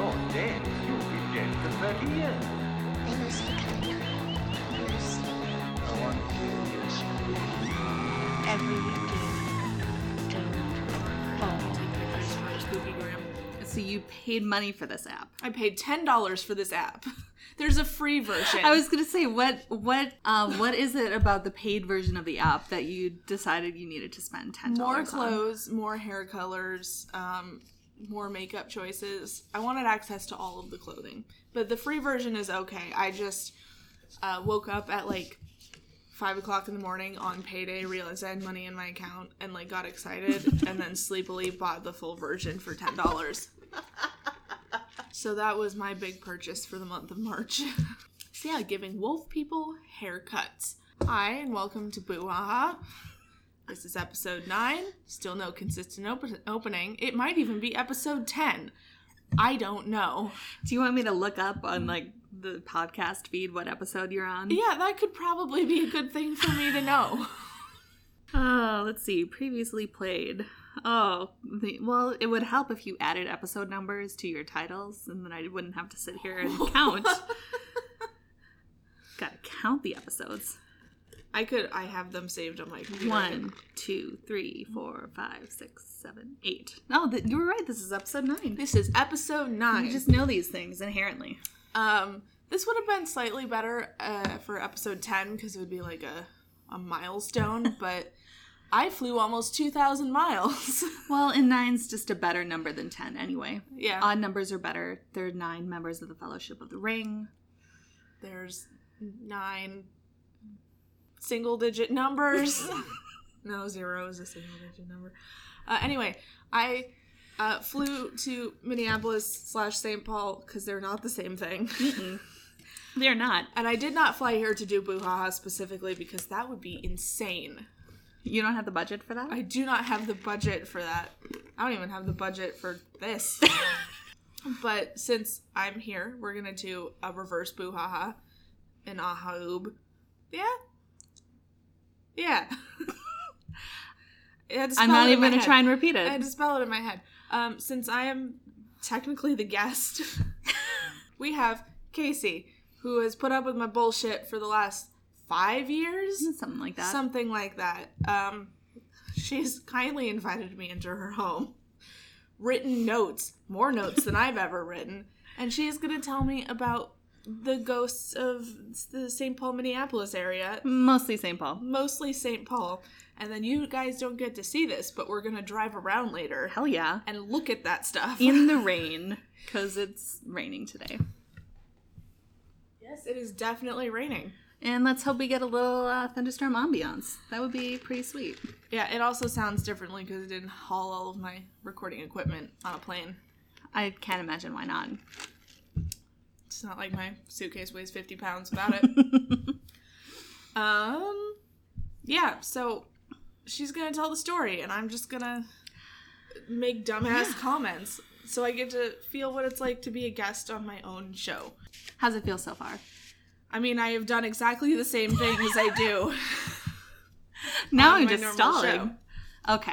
you're dead, you'll be dead for 30 years. They mostly come at. Mostly. I want to hear you scream. Every weekday. Don't fall So you paid money for this app. I paid ten dollars for this app. There's a free version. I was gonna say what what um what is it about the paid version of the app that you decided you needed to spend ten dollars? More clothes, more hair colors, um, more makeup choices. I wanted access to all of the clothing, but the free version is okay. I just uh, woke up at like five o'clock in the morning on payday, realized I had money in my account, and like got excited, and then sleepily bought the full version for ten dollars. So that was my big purchase for the month of March. so yeah, giving wolf people haircuts. Hi, and welcome to Boo. This is episode 9. Still no consistent op- opening. It might even be episode 10. I don't know. Do you want me to look up on like the podcast feed what episode you're on? Yeah, that could probably be a good thing for me to know. Oh, let's see. Previously played. Oh, the, well, it would help if you added episode numbers to your titles, and then I wouldn't have to sit here and count. Gotta count the episodes. I could, I have them saved on my computer. One, two, three, four, five, six, seven, eight. No, th- you were right. This is episode nine. This is episode 9. You just know these things inherently. Um, this would have been slightly better uh, for episode 10 because it would be like a, a milestone, but I flew almost 2,000 miles. Well, and nine's just a better number than ten anyway. yeah. Odd numbers are better. There are nine members of the Fellowship of the Ring. There's nine single digit numbers. no, zero is a single digit number. Uh, anyway, I uh, flew to Minneapolis slash St. Paul because they're not the same thing. They're not. and I did not fly here to do Boohaha specifically because that would be insane. You don't have the budget for that? I do not have the budget for that. I don't even have the budget for this. but since I'm here, we're gonna do a reverse Boohaha and ahaHooB. Yeah? Yeah. I had to I'm not even going to head. try and repeat it. I had it. to spell it in my head. Um, since I am technically the guest, we have Casie, who has put up with my bullshit for the last five years Something like that. something like that. Um, she's kindly invited me into her home, written notes, more notes than I've ever written, and she is going to tell me about the ghosts of the St. Paul, Minneapolis area, Mostly St. Paul. mostly St. Paul. And then you guys don't get to see this, but we're going to drive around later Hell yeah. and look at that stuff. In the rain, because it's raining today. yes, it is definitely raining. And let's hope we get a little uh, thunderstorm ambiance. That would be pretty sweet. Yeah, it also sounds differently because I didn't haul all of my recording equipment on a plane. I can't imagine why not. It's not like my suitcase weighs 50 pounds about it. um, yeah, so she's gonna tell the story, and I'm just gonna make dumbass comments. So I get to feel what it's like to be a guest on my own show. How's it feel so far? I mean, I have done exactly the same thing as I do. Now I'm just stalling. Okay.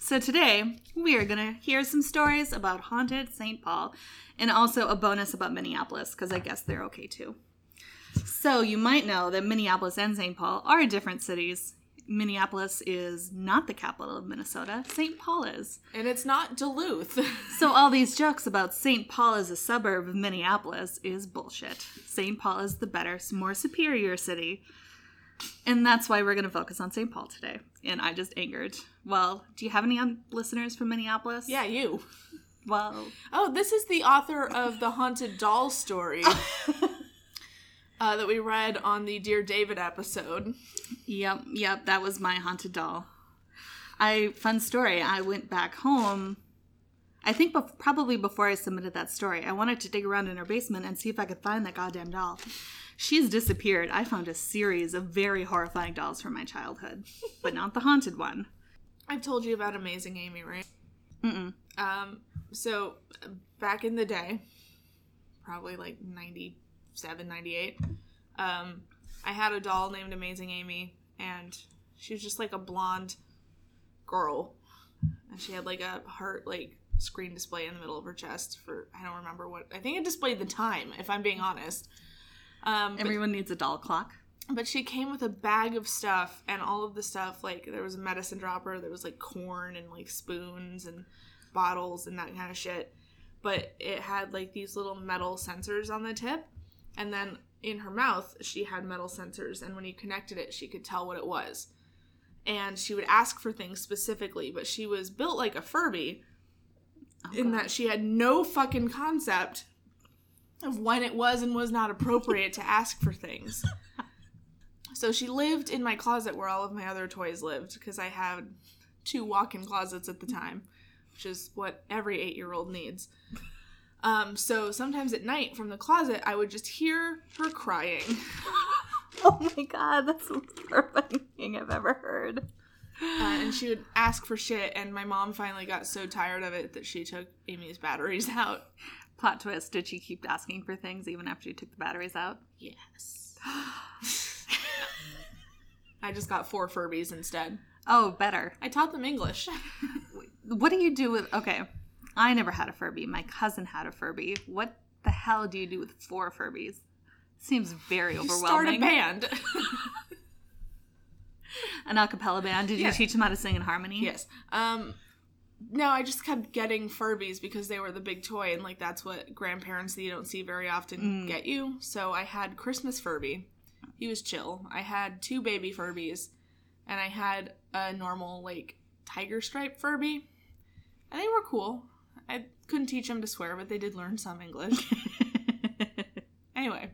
So today we are gonna hear some stories about haunted St. Paul, and also a bonus about Minneapolis because I guess they're okay too. So you might know that Minneapolis and St. Paul are different cities. Minneapolis is not the capital of Minnesota. St. Paul is. And it's not Duluth. So all these jokes about St. Paul as a suburb of Minneapolis is bullshit. St. Paul is the better, more superior city. And that's why we're going to focus on St. Paul today. And I just angered. Well, do you have any um, listeners from Minneapolis? yeah, you. Well, Oh, this is the author of the haunted doll story uh, that we read on the Dear David episode. Yep, yep, that was my haunted doll. I fun story. I went back home. I think bef- probably before I submitted that story, I wanted to dig around in her basement and see if I could find that goddamn doll. She's disappeared. I found a series of very horrifying dolls from my childhood, but not the haunted one. I've told you about Amazing Amy, right? Mm-mm. Um, so back in the day, probably like 97, 98, um, I had a doll named Amazing Amy, and she was just like a blonde girl. and she had like a heart like screen display in the middle of her chest for I don't remember what I think it displayed the time if I'm being honest. Um, but- Everyone needs a doll clock. but she came with a bag of stuff and all of the stuff like there was a medicine dropper there was like corn and like spoons and bottles and that kind of shit. But it had like these little metal sensors on the tip. And then in her mouth she had metal sensors. And when you connected it she could tell what it was. And she would ask for things specifically but she was built like a furby oh, in that she had no fucking concept of when it was and was not appropriate to ask for things. So she lived in my closet where all of my other toys lived because I had two walk-in closets at the time, which is what every eight-year-old needs. Um, so sometimes at night from the closet, I would just hear her crying. Oh my god, that's the most horrifying thing I've ever heard. Uh, and she would ask for shit, and my mom finally got so tired of it that she took Amy's batteries out. Plot twist: Did she keep asking for things even after you took the batteries out? Yes. I just got four Furbies instead. Oh, better. I taught them English. What do you do with? Okay, I never had a Furby. My cousin had a Furby. What the hell do you do with four Furbies? Seems very overwhelming. Start a band. An a cappella band. Did you Yeah. teach them how to sing in harmony? Yes. Um no, I just kept getting Furbies because they were the big toy and like that's what grandparents that you don't see very often get you. So I had Christmas Furby. He was chill. I had two baby Furbies and I had a normal like tiger stripe Furby. And they were cool. I couldn't teach them to swear, but they did learn some English. anyway,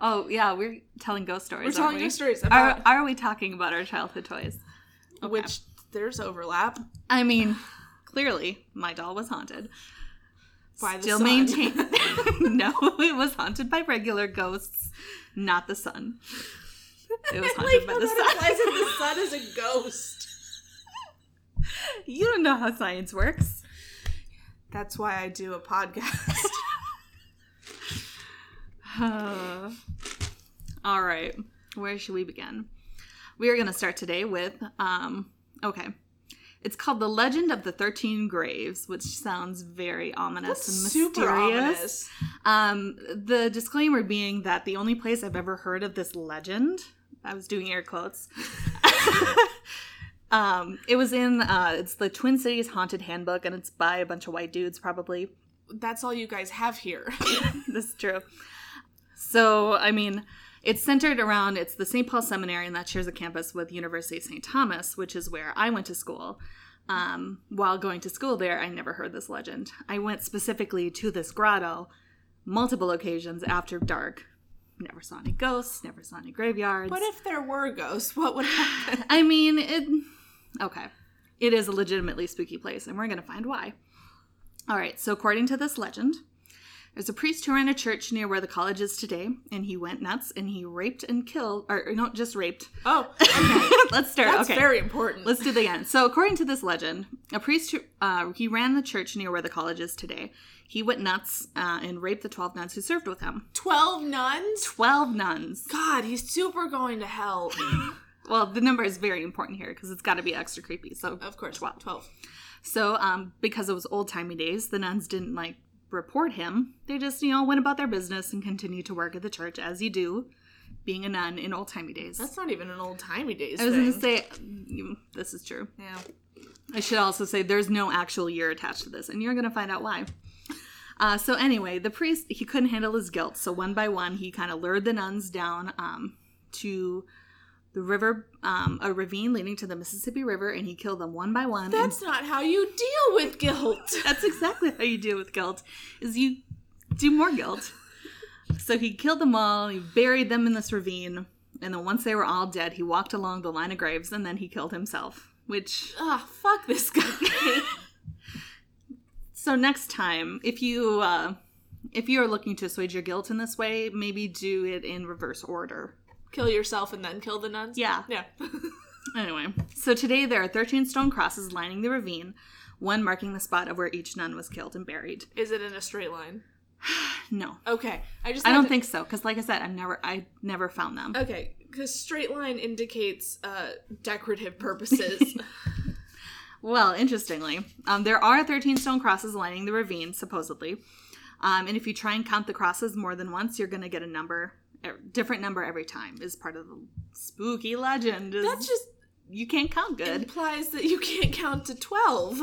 oh yeah, we're telling ghost stories. we're telling we? you stories Are, are we talking about our childhood toys? Okay. which there's overlap. I mean, clearly, my doll was haunted. By the Still sun. maintain. no, it was haunted by regular ghosts, not the sun. It was haunted by the sun. the sun is a ghost. You don't know how science works. That's why I do a podcast. All right, where should we begin? We are going to start today with, um, okay. It's called The Legend of the Thirteen Graves, which sounds very ominous and mysterious. Ominous. Um, the disclaimer being that the only place I've ever heard of this legend, I was doing air quotes. um, it was in uh, it's the Twin Cities Haunted Handbook, and it's by a bunch of white dudes, probably. That's all you guys have here. this is true. So, I mean, it's centered around it's the St. Paul Seminary, and that shares a campus with University of St. Thomas, which is where I went to school. Um, while going to school there, I never heard this legend. I went specifically to this grotto multiple occasions after dark. Never saw any ghosts, never saw any graveyards. what if there were ghosts? What would happen? I mean, it. Okay. It is a legitimately spooky place, and we're going to find why. All right, so according to this legend, there's a priest who ran a church near where the college is today, and he went nuts and he raped and killed, or not just raped. Oh, okay. Let's start. That's okay. very important. Let's do the end. So, according to this legend, a priest who uh, he ran the church near where the college is today. He went nuts uh, and raped the twelve nuns who served with him. 12 nuns? Twelve nuns. God, he's super going to hell. Well, the number is very important here because it's got to be extra creepy. So, Of course. 12. 12. So, um, because it was old timey days, the nuns didn't like report him. They just, you know, went about their business and continued to work at the church as you do, being a nun in old timey days. That's not even an old timey days I was going to say, this is true. yeah. I should also say there's no actual year attached to this, and you're going to find out why. Uh, so anyway, the priest he couldn't handle his guilt, so one by one he kind of lured the nuns down um, to the river, um, a ravine leading to the Mississippi River, and he killed them one by one. That's not how you deal with guilt. That's exactly how you deal with guilt. Is you do more guilt. So he killed them all. He buried them in this ravine, and then once they were all dead, he walked along the line of graves, and then he killed himself. Which Ah, fuck this guy. so next time, if you uh, if you are looking to assuage your guilt in this way, maybe do it in reverse order. Kill yourself and then kill the nuns? Yeah. Yeah. Anyway, so today there are 13 stone crosses lining the ravine, one marking the spot of where each nun was killed and buried. Is it in a straight line? No, Okay. I just I don't to- think so, because like I said, I've never I never found them. Okay, because straight line indicates uh, decorative purposes. Well, interestingly, um, there are 13 stone crosses lining the ravine, supposedly. Um, and if you try and count the crosses more than once, you're going to get a number, different number every time, is part of the spooky legend. That's just you can't count good. implies that you can't count to 12.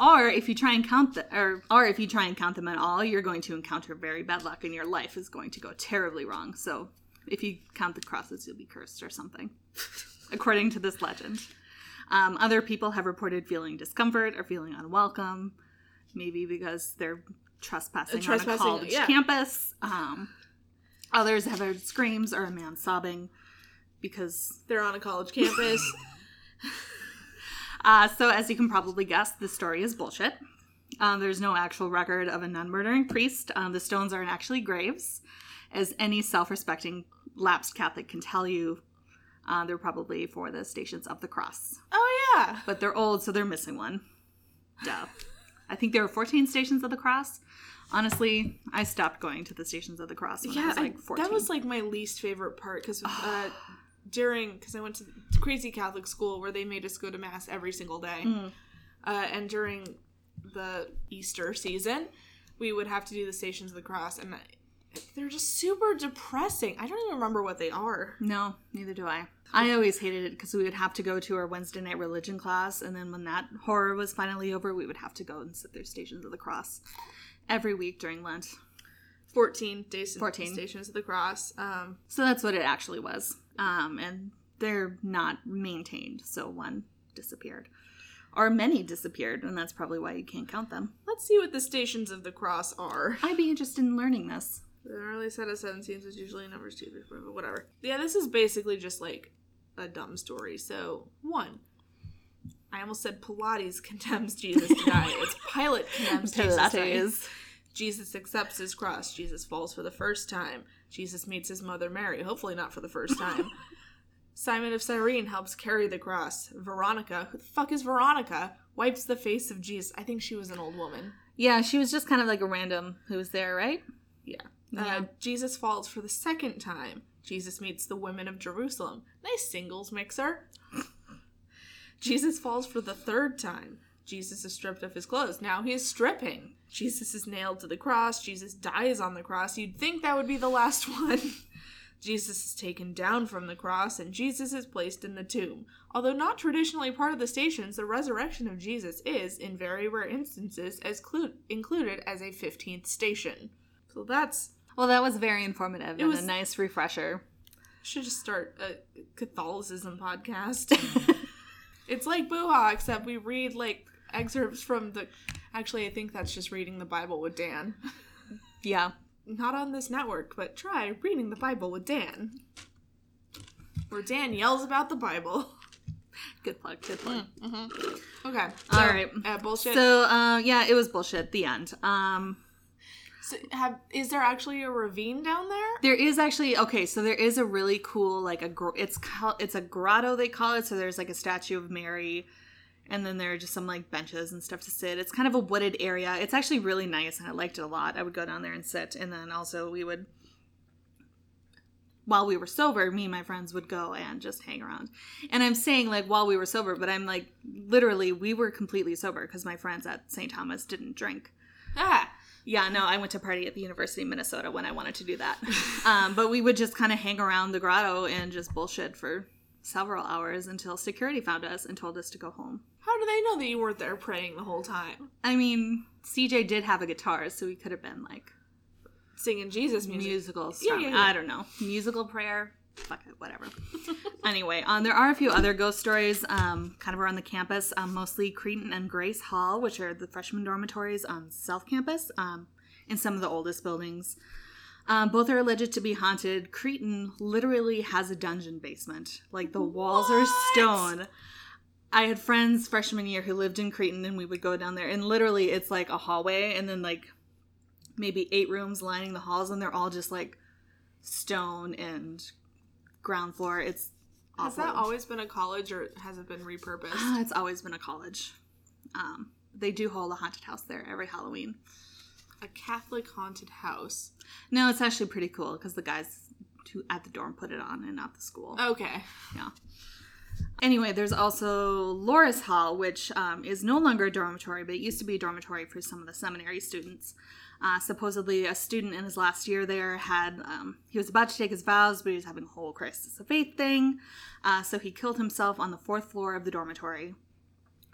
Or if you try and count the, or or if you try and count them at all, you're going to encounter very bad luck, and your life is going to go terribly wrong. So, if you count the crosses, you'll be cursed or something, according to this legend. Um, other people have reported feeling discomfort or feeling unwelcome, maybe because they're trespassing, Trespassing, on a college yeah. campus. Um, others have heard screams or a man sobbing because They're on a college campus. Uh, so, as you can probably guess, the story is bullshit. Um, there's no actual record of a nun murdering priest. Um, the stones aren't actually graves. As any self respecting lapsed Catholic can tell you, uh, they're probably for the Stations of the Cross. oh, yeah. But they're old, so they're missing one. Duh. I think there were 14 Stations of the Cross. Honestly, I stopped going to the Stations of the Cross when I Yeah, was like 14. that was like my least favorite part because uh, during because I went to crazy Catholic school where they made us go to mass every single day, Mm. uh, and during the Easter season, we would have to do the Stations of the Cross, and they're just super depressing. I don't even remember what they are. No, neither do I. I always hated it because we would have to go to our Wednesday night religion class, and then when that horror was finally over, we would have to go and sit through Stations of the Cross every week during Lent. 14 days 14. Stations of the Cross. Um, So that's what it actually was. Um, and they're not maintained, so one disappeared. Or many disappeared, and that's probably why you can't count them. let's see what the Stations of the Cross are. I'd be interested in learning this. The early set of seven scenes is usually numbers two, three, four, but whatever. Yeah, this is basically just like a dumb story. So, one, I almost said Pilates condemns Jesus to die. It's Pilate condemns Jesus to die. Pilates. Jesus accepts his cross. Jesus falls for the first time. Jesus meets his mother Mary, hopefully not for the first time. Simon of Cyrene helps carry the cross. Veronica, who the fuck is Veronica? Wipes the face of Jesus. I think she was an old woman. Yeah, she was just kind of like a random who was there, right? Yeah. Yeah. Uh, Jesus falls for the second time. Jesus meets the women of Jerusalem. Nice singles mixer. Jesus falls for the third time. Jesus is stripped of his clothes. Now he is stripping. Jesus is nailed to the cross. Jesus dies on the cross. You'd think that would be the last one. Jesus is taken down from the cross, and Jesus is placed in the tomb. Although not traditionally part of the stations, the resurrection of Jesus is, in very rare instances, as clu- included as a 15th station. So that's Well, that was very informative and was- a nice refresher. should just start a Catholicism podcast. it's like Booha, except we read like excerpts from the. Actually, I think that's just reading the Bible with Dan. Yeah. Not on this network, but try reading the Bible with Dan. Where Dan yells about the Bible. Good plug. Good plug. Okay. All right. Uh, bullshit. So, uh, yeah, it was bullshit. The end. Um, So have is there actually a ravine down there? there is actually okay. So there is a really cool like a gr- it's called it's a grotto they call it. So there's like a statue of Mary, and then there are just some like benches and stuff to sit. It's kind of a wooded area. It's actually really nice, and I liked it a lot. I would go down there and sit, and then also we would. While we were sober, me and my friends would go and just hang around. And I'm saying like while we were sober, but I'm like literally we were completely sober because my friends at St. Thomas didn't drink. Ah, Yeah, no, I went to party at the University of Minnesota when I wanted to do that. um, but we would just kind of hang around the grotto and just bullshit for several hours until security found us and told us to go home. how do they know that you weren't there praying the whole time, I mean, CJ did have a guitar, so he could have been like singing Jesus music? musical. Yeah, yeah, yeah. I don't know, musical prayer. Fuck it, whatever. anyway, um, there are a few other ghost stories, um, kind of around the campus. Um, mostly Cretin and Grace Hall, which are the freshman dormitories on South Campus, um, in some of the oldest buildings. Um, both are alleged to be haunted. Cretin literally has a dungeon basement. Like the walls are stone. I had friends freshman year who lived in Cretin, and we would go down there, and literally it's like a hallway, and then like maybe eight rooms lining the halls, and they're all just like stone and ground floor. It's Has that always been a college or has it been repurposed? Ah, it's always been a college. Um, they do hold a haunted house there every Halloween. a Catholic haunted house. No, it's actually pretty cool because the guys at the dorm put it on and not the school. Okay. Yeah. Anyway, there's also Loras Hall, which um, is no longer a dormitory, but it used to be a dormitory for some of the seminary students. Uh, supposedly, a student in his last year there had um, he was about to take his vows, but he was having a whole crisis of faith thing, uh, so he killed himself on the fourth floor of the dormitory.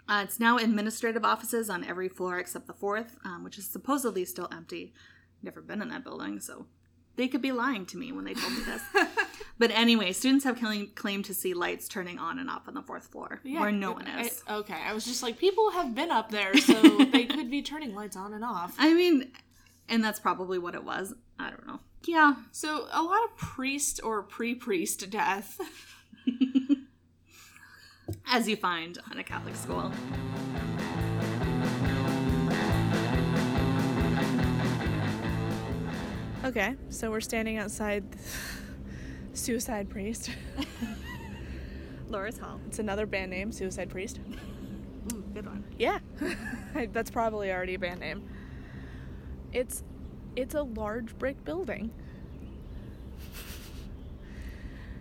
Uh, it's now administrative offices on every floor except the fourth, um, which is supposedly still empty. Never been in that building, so they could be lying to me when they told me this. but anyway, students have claimed to see lights turning on and off on the fourth floor, where no one I- is. okay, I was just like, people have been up there, so they could be turning lights on and off. I mean, and that's probably what it was. I don't know. Yeah. So a lot of priest or pre-priest death. As you find on a Catholic school. Okay, so we're standing outside Suicide Priest. Loras Hall. It's another band name, Suicide Priest. Ooh, good one. Yeah, that's probably already a band name. It's it's a large brick building.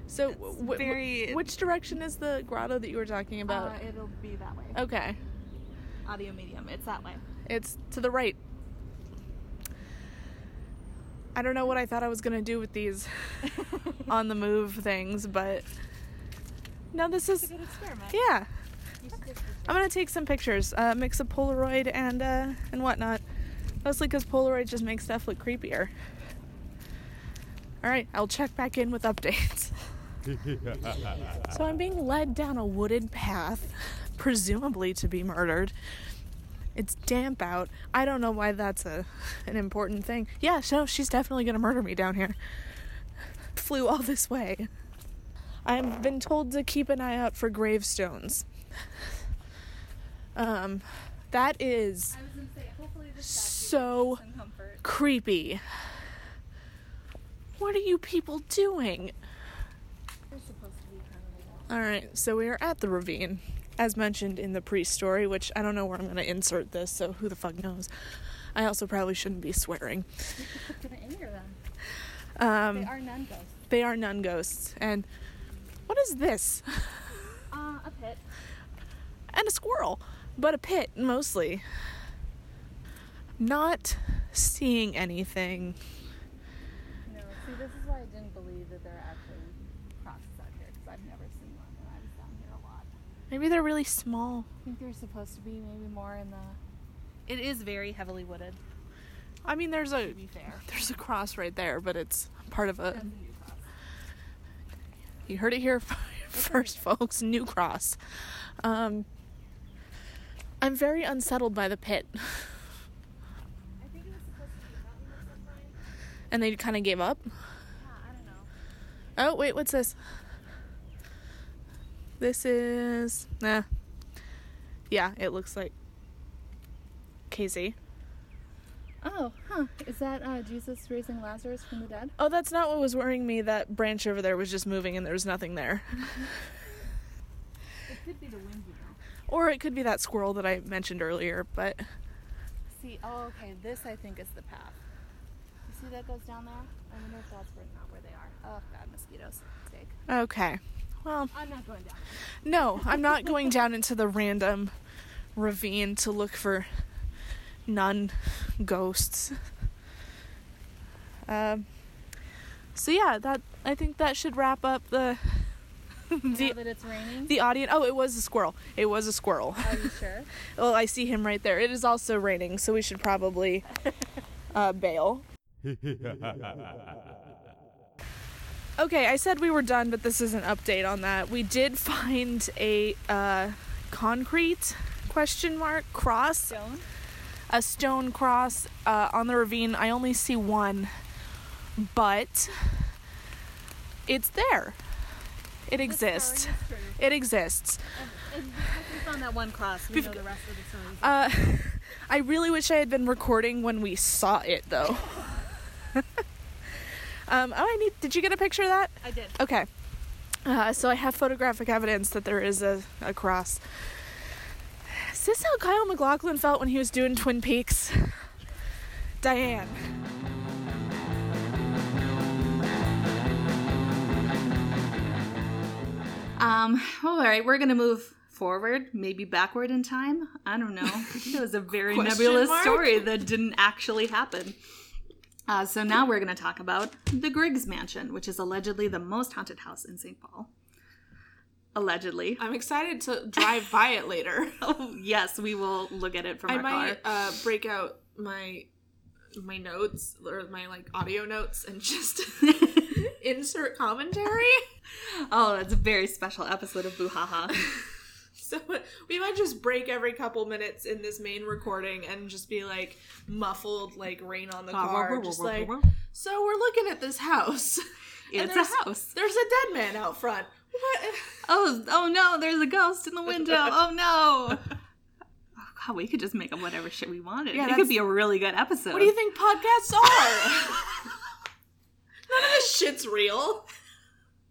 So, wh- very- which direction is the grotto that you were talking about? Uh, it'll be that way. okay, Audio medium. It's that way. it's to the right. I don't know what I thought I was gonna do with these on the move things, but no, this is Good experiment. yeah. I'm gonna take some pictures, uh, mix a Polaroid and uh, and whatnot. Mostly because Polaroid just makes stuff look creepier. All right, I'll check back in with updates. so I'm being led down a wooded path, presumably to be murdered. It's damp out. I don't know why that's a an important thing. Yeah, so she's definitely gonna murder me down here. Flew all this way. I've been told to keep an eye out for gravestones. Um, that is I was gonna say, hopefully this so creepy. What are you people doing? They're supposed to be kind of All right, so we are at the ravine, as mentioned in the priest story, which I don't know where I'm going to insert this, so who the fuck knows. I also probably shouldn't be swearing. gonna anger them. Um, They are nun ghosts. they are nun ghosts, and what is this? Uh, a pit. and a squirrel, but a pit mostly. Not seeing anything. No, see, this is why I didn't believe that there are actually crosses out here because I've never seen one and I was down here a lot. Maybe they're really small. I think they're supposed to be maybe more in the. It is very heavily wooded. I mean, there's a be fair, there's a cross right there, but it's part of a. That's a new cross. You heard it here first, folks. New cross. Um, I'm very unsettled by the pit, I think it was supposed to be a mountain at some point. And they kind of gave up. Yeah, I don't know. Oh wait, what's this? This is nah. Yeah, it looks like Casie. Oh, huh. Is that uh, Jesus raising Lazarus from the dead? Oh, that's not what was worrying me. That branch over there was just moving, and there was nothing there. It could be the wind, you know. Or it could be that squirrel that I mentioned earlier. But See, oh, okay. This I think is the path. See that goes down there? I wonder if that's where, not where they are. Oh God, mosquitoes. Steak. okay, well, I'm not going down. no, I'm not going down into the random ravine to look for nun ghosts. Um. So yeah, that I think that should wrap up the the that it's raining. the audience. Oh, it was a squirrel. It was a squirrel. Are you sure? Well, I see him right there. It is also raining, so we should probably uh, bail. Okay, I said we were done, but this is an update on that. We did find a uh, concrete question mark cross, Stone. a stone cross uh, on the ravine. I only see one, but it's there. It exists. It exists. And we found that one cross, we We've know the rest of the story. Uh, I really wish I had been recording when we saw it, though. um, oh, I need. Did you get a picture of that? I did. Okay. Uh, so I have photographic evidence that there is a, a cross. Is this how Kyle MacLachlan felt when he was doing Twin Peaks? Diane. Um, all right, we're gonna move forward, maybe backward in time. I don't know. It was a very nebulous mark? story that didn't actually happen. Uh, so now we're gonna talk about the Griggs Mansion, which is allegedly the most haunted house in St. Paul. Allegedly. I'm excited to drive by it later. Oh yes, we will look at it from I our might car. uh, break out my my notes or my like audio notes and just insert commentary. Oh, that's a very special episode of Boohaha. So we might just break every couple minutes in this main recording and just be like muffled like rain on the car, just like. So we're looking at this house. It's a house. There's a dead man out front. What? Oh, oh no, there's a ghost in the window. Oh no. Oh god, we could just make up whatever shit we wanted. Yeah, it could be a really good episode. What do you think podcasts are? None of this shit's real.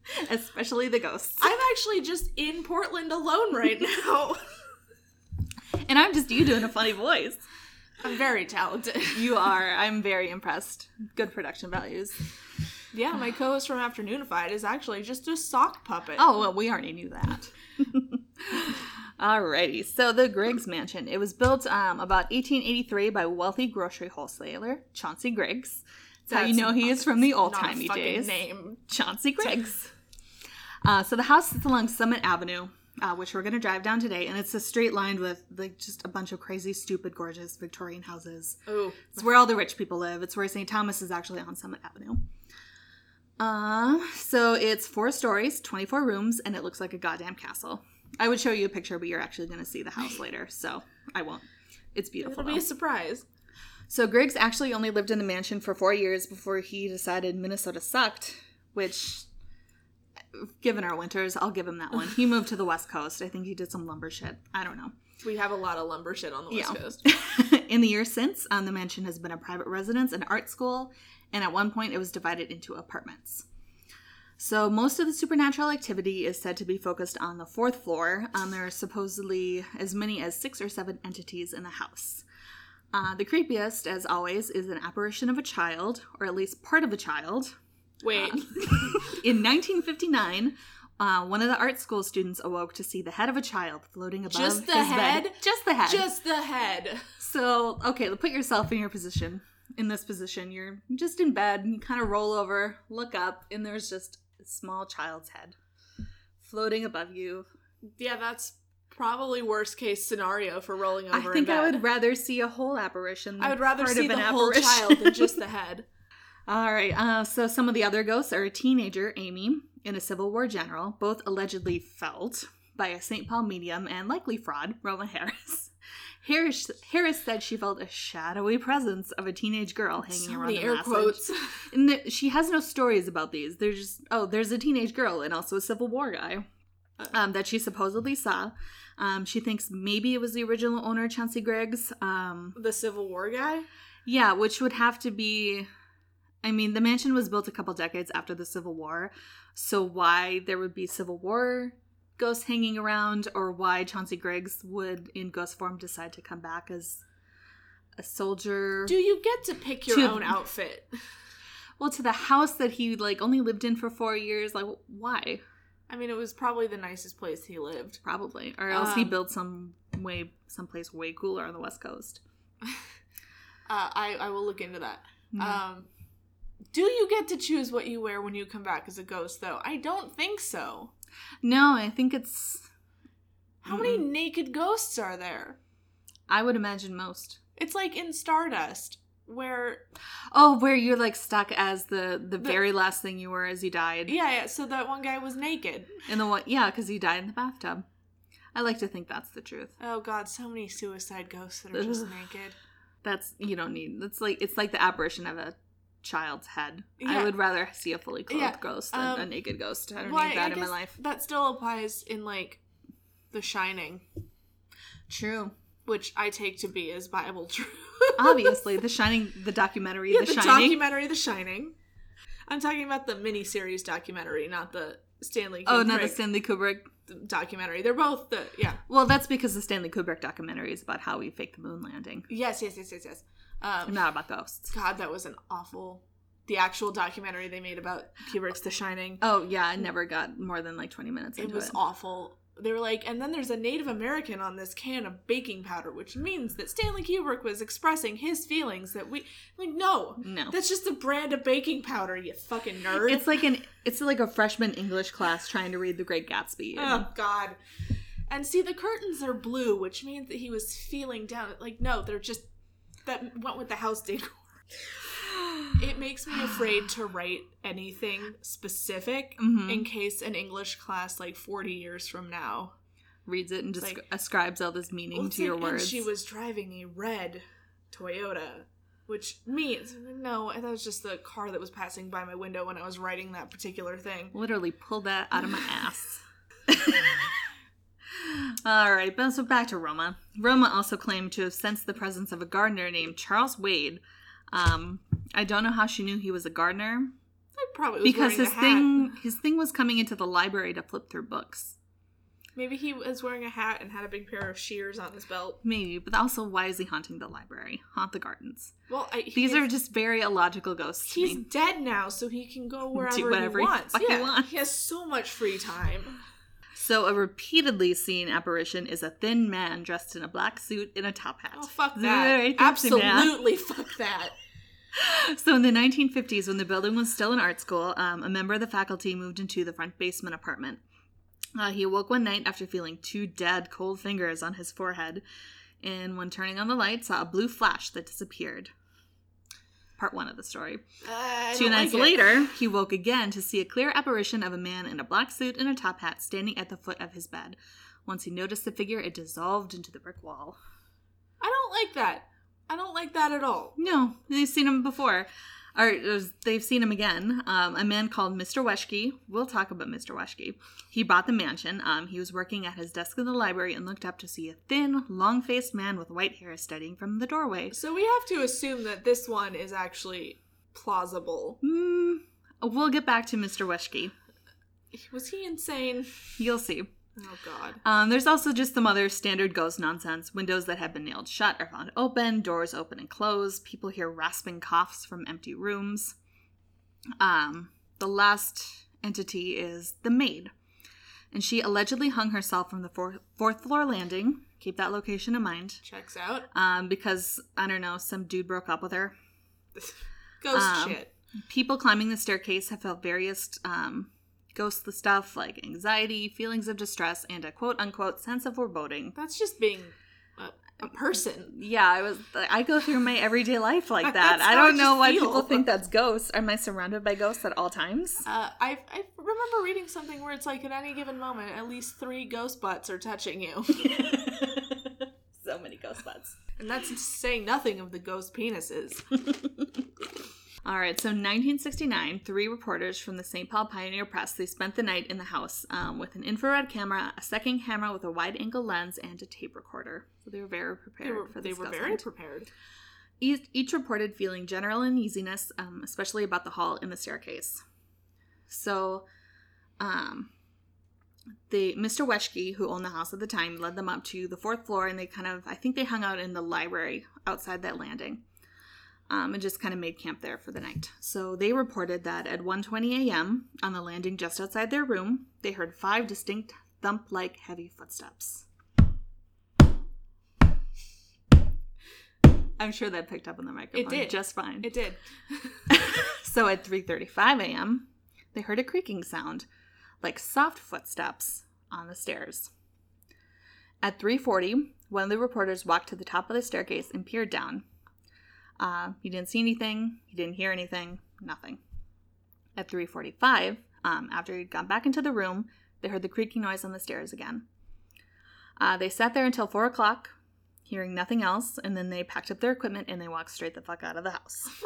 Especially the ghosts. I'm actually just in Portland alone right now. and I'm just you doing a funny voice. I'm very talented. You are. I'm very impressed. Good production values. Yeah, my co-host from Afternoonified is actually just a sock puppet. Oh, well, we already knew that. Alrighty, so the Griggs Mansion. It was built um, about 1883 by wealthy grocery wholesaler Chauncey Griggs. That's, how you know he is from the old timey days. Name. Chauncey Griggs. Uh, so the house sits along Summit Avenue, uh, which we're going to drive down today, and it's a straight lined with like just a bunch of crazy, stupid, gorgeous Victorian houses. Oh, It's where all the rich people live. It's where St. Thomas is actually on Summit Avenue. Uh, so it's four stories, 24 rooms, and it looks like a goddamn castle. I would show you a picture, but you're actually going to see the house later, so I won't. It's beautiful. it'll be though. a surprise. So Griggs actually only lived in the mansion for four years before he decided Minnesota sucked, which, given our winters, I'll give him that one. He moved to the West Coast. I think he did some lumber shit. I don't know. We have a lot of lumber shit on the West Yeah. Coast. in the years since, um, the mansion has been a private residence and art school, and at one point it was divided into apartments. So most of the supernatural activity is said to be focused on the fourth floor. Um, there are supposedly as many as six or seven entities in the house. Uh, the creepiest, as always, is an apparition of a child, or at least part of a child. Wait, In 1959, uh, one of the art school students awoke to see the head of a child floating above Just the his head? bed. Just the head. just the head. So, okay, put yourself in your position. In this position, you're just in bed, and you kind of roll over, look up, and there's just a small child's head floating above you. Yeah, that's probably worst case scenario for rolling over. I think in I would rather see a whole apparition. Than I would rather part see of the an whole apparition. child than just the head. All right. Uh, so some of the other ghosts are a teenager, Amy, and a Civil War general, both allegedly felt by a St. Paul medium and likely fraud, Roma Harris. Harris, Harris said she felt a shadowy presence of a teenage girl hanging So around the air passage. quotes. And the, she has no stories about these. There's just oh, there's a teenage girl and also a Civil War guy um, that she supposedly saw. Um, she thinks maybe it was the original owner, Chauncey Griggs. Um, The Civil War guy. yeah, which would have to be. I mean, the mansion was built a couple decades after the Civil War, so why there would be Civil War ghosts hanging around, or why Chauncey Griggs would, in ghost form, decide to come back as a soldier? Do you get to pick your To- own outfit? well, to the house that he like only lived in for four years. Like, why? I mean, it was probably the nicest place he lived. Probably, or else he Um, built some way, someplace way cooler on the West Coast. Uh, I I will look into that. Mhm. Um, do you get to choose what you wear when you come back as a ghost? Though I don't think so. No, I think it's. How many naked ghosts are there? I would imagine most. It's like in Stardust, where Oh, where you're like stuck as the the very last thing you were as you died. yeah, yeah. So that one guy was naked. And the one, yeah, because he died in the bathtub. I like to think that's the truth. Oh God, so many suicide ghosts that are just Ugh. naked. That's you don't need. That's like it's like the apparition of a child's head. I would rather see a fully clothed Yeah, ghost than um, a naked ghost. I don't Well, need I that in my life. That still applies in like The Shining, True. which I take to be as Bible true. Obviously, The Shining, the documentary, yeah, The, the, Shining. documentary The Shining. I'm talking about the miniseries documentary, not the Stanley. Kubrick oh, not the Stanley Kubrick. documentary. They're both the yeah. Well, that's because the Stanley Kubrick documentary is about how we faked the moon landing, Yes, yes, yes, yes, yes. Um, not about ghosts. God, that was an awful the actual documentary they made about Kubrick's The Shining. Oh yeah, I never got more than like twenty minutes It into was it. awful. They were like, and then there's a Native American on this can of baking powder, which means that Stanley Kubrick was expressing his feelings that we like. No, No. that's just a brand of baking powder. You fucking nerd. It's like an it's like a freshman English class trying to read The Great Gatsby. Oh God. And see, the curtains are blue, which means that he was feeling down. Like, no, they're just that went with the house decor. It makes me afraid to write anything specific Mhm. in case an English class, like forty years from now, reads it and just Like- ascribes all this meaning Well, to your and words. she was driving a red Toyota, which means no, that was just the car that was passing by my window when I was writing that particular thing. literally pulled that out of my ass. All right, but so back to Roma. Roma also claimed to have sensed the presence of a gardener named Charles Wade. Um, I don't know how she knew he was a gardener I probably because his thing his thing was coming into the library to flip through books. Maybe he was wearing a hat and had a big pair of shears on his belt. Maybe, but also why is he haunting the library? Haunt the gardens. Well, I, These he- are just very illogical ghosts He's dead now, so he can go wherever whatever he he wants. fucking yeah, wants. he has so much free time. So a repeatedly seen apparition is a thin man dressed in a black suit and a top hat. Oh fuck that! Absolutely fuck that. So in the 1950s, when the building was still an art school, um, a member of the faculty moved into the front basement apartment. Uh, he awoke one night after feeling two dead, cold fingers on his forehead, and when turning on the light, saw a blue flash that disappeared. Part one of the story. Uh, Two nights like later, he woke again to see a clear apparition of a man in a black suit and a top hat standing at the foot of his bed. Once he noticed the figure, it dissolved into the brick wall. I don't like that. I don't like that at all. No, they've seen him before. Or uh, they've seen him again. Um, a man called Mr. Weschke. We'll talk about Mr. Weschke. He bought the mansion. Um, he was working at his desk in the library and looked up to see a thin, long faced man with white hair studying from the doorway. So we have to assume that this one is actually plausible. Hmm. we'll get back to Mr. Weschke. Was he insane? You'll see. Oh god. Um, there's also just some other standard ghost nonsense. Windows that have been nailed shut are found open, doors open and close. People hear rasping coughs from empty rooms. Um, the last entity is the maid. And she allegedly hung herself from the four- fourth floor landing. Keep that location in mind. Checks out. Um, because, I don't know, some dude broke up with her. Ghost Um, shit. People climbing the staircase have felt various um, ghostly stuff like anxiety, feelings of distress, and a quote unquote sense of foreboding. That's just being a, a person. Yeah, I was. I go through my everyday life like that. I don't know why feel. people think that's ghosts. Am I surrounded by ghosts at all times? Uh, I, I remember reading something where it's like at any given moment, at least three ghost butts are touching you. so many ghost butts. and that's saying nothing of the ghost penises. All right, so 1969, three reporters from the St. Paul Pioneer Press they spent the night in the house um, with an infrared camera, a second camera with a wide-angle lens, and a tape recorder. So they were very prepared They were, for they were very prepared. Each, each reported feeling general uneasiness, um, especially about the hall and the staircase. So, um, the Mr. Weschke, who owned the house at the time, led them up to the fourth floor, and they kind of, I think they hung out in the library outside that landing, um, and just kind of made camp there for the night. So they reported that at 1:20 a.m. on the landing just outside their room, they heard five distinct thump-like heavy footsteps. I'm sure that picked up on the microphone It did. just fine. It did. so at 3:35 a.m., they heard a creaking sound, like soft footsteps on the stairs. At 3:40, one of the reporters walked to the top of the staircase and peered down. Uh, he didn't see anything. He didn't hear anything. Nothing. At 3:45, um, after he'd gone back into the room, they heard the creaking noise on the stairs again. Uh, they sat there until four o'clock, hearing nothing else, and then they packed up their equipment and they walked straight the fuck out of the house.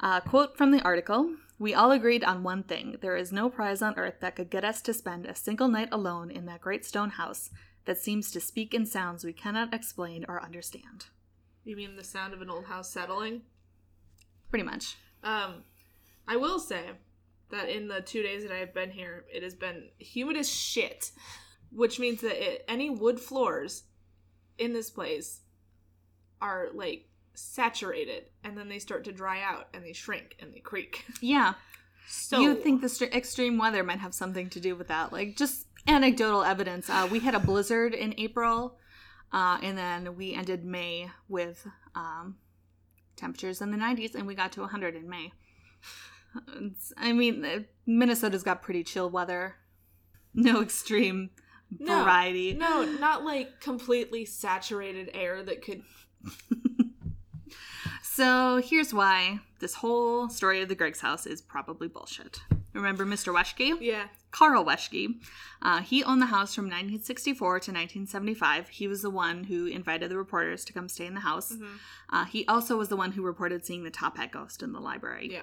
Uh, quote from the article We all agreed on one thing there is no prize on earth that could get us to spend a single night alone in that great stone house that seems to speak in sounds we cannot explain or understand. You mean the sound of an old house settling? Pretty much. Um, I will say that in the two days that I've been here, it has been humid as shit, which means that it, any wood floors in this place are like saturated and then they start to dry out and they shrink and they creak. Yeah. So you think the st- extreme weather might have something to do with that. Like just anecdotal evidence. Uh, we had a blizzard in April, uh, and then we ended May with um, temperatures in the 90s, and we got to 100 in May. It's- I mean, uh, Minnesota's got pretty chill weather. No extreme No. variety. No, not like completely saturated air that could So here's why this whole story of the Griggs house is probably bullshit. Remember Mr. Weschcke? Yeah. Carl Weschcke. Uh, he owned the house from 1964 to 1975. He was the one who invited the reporters to come stay in the house. Uh, he also was the one who reported seeing the top hat ghost in the library. Yeah.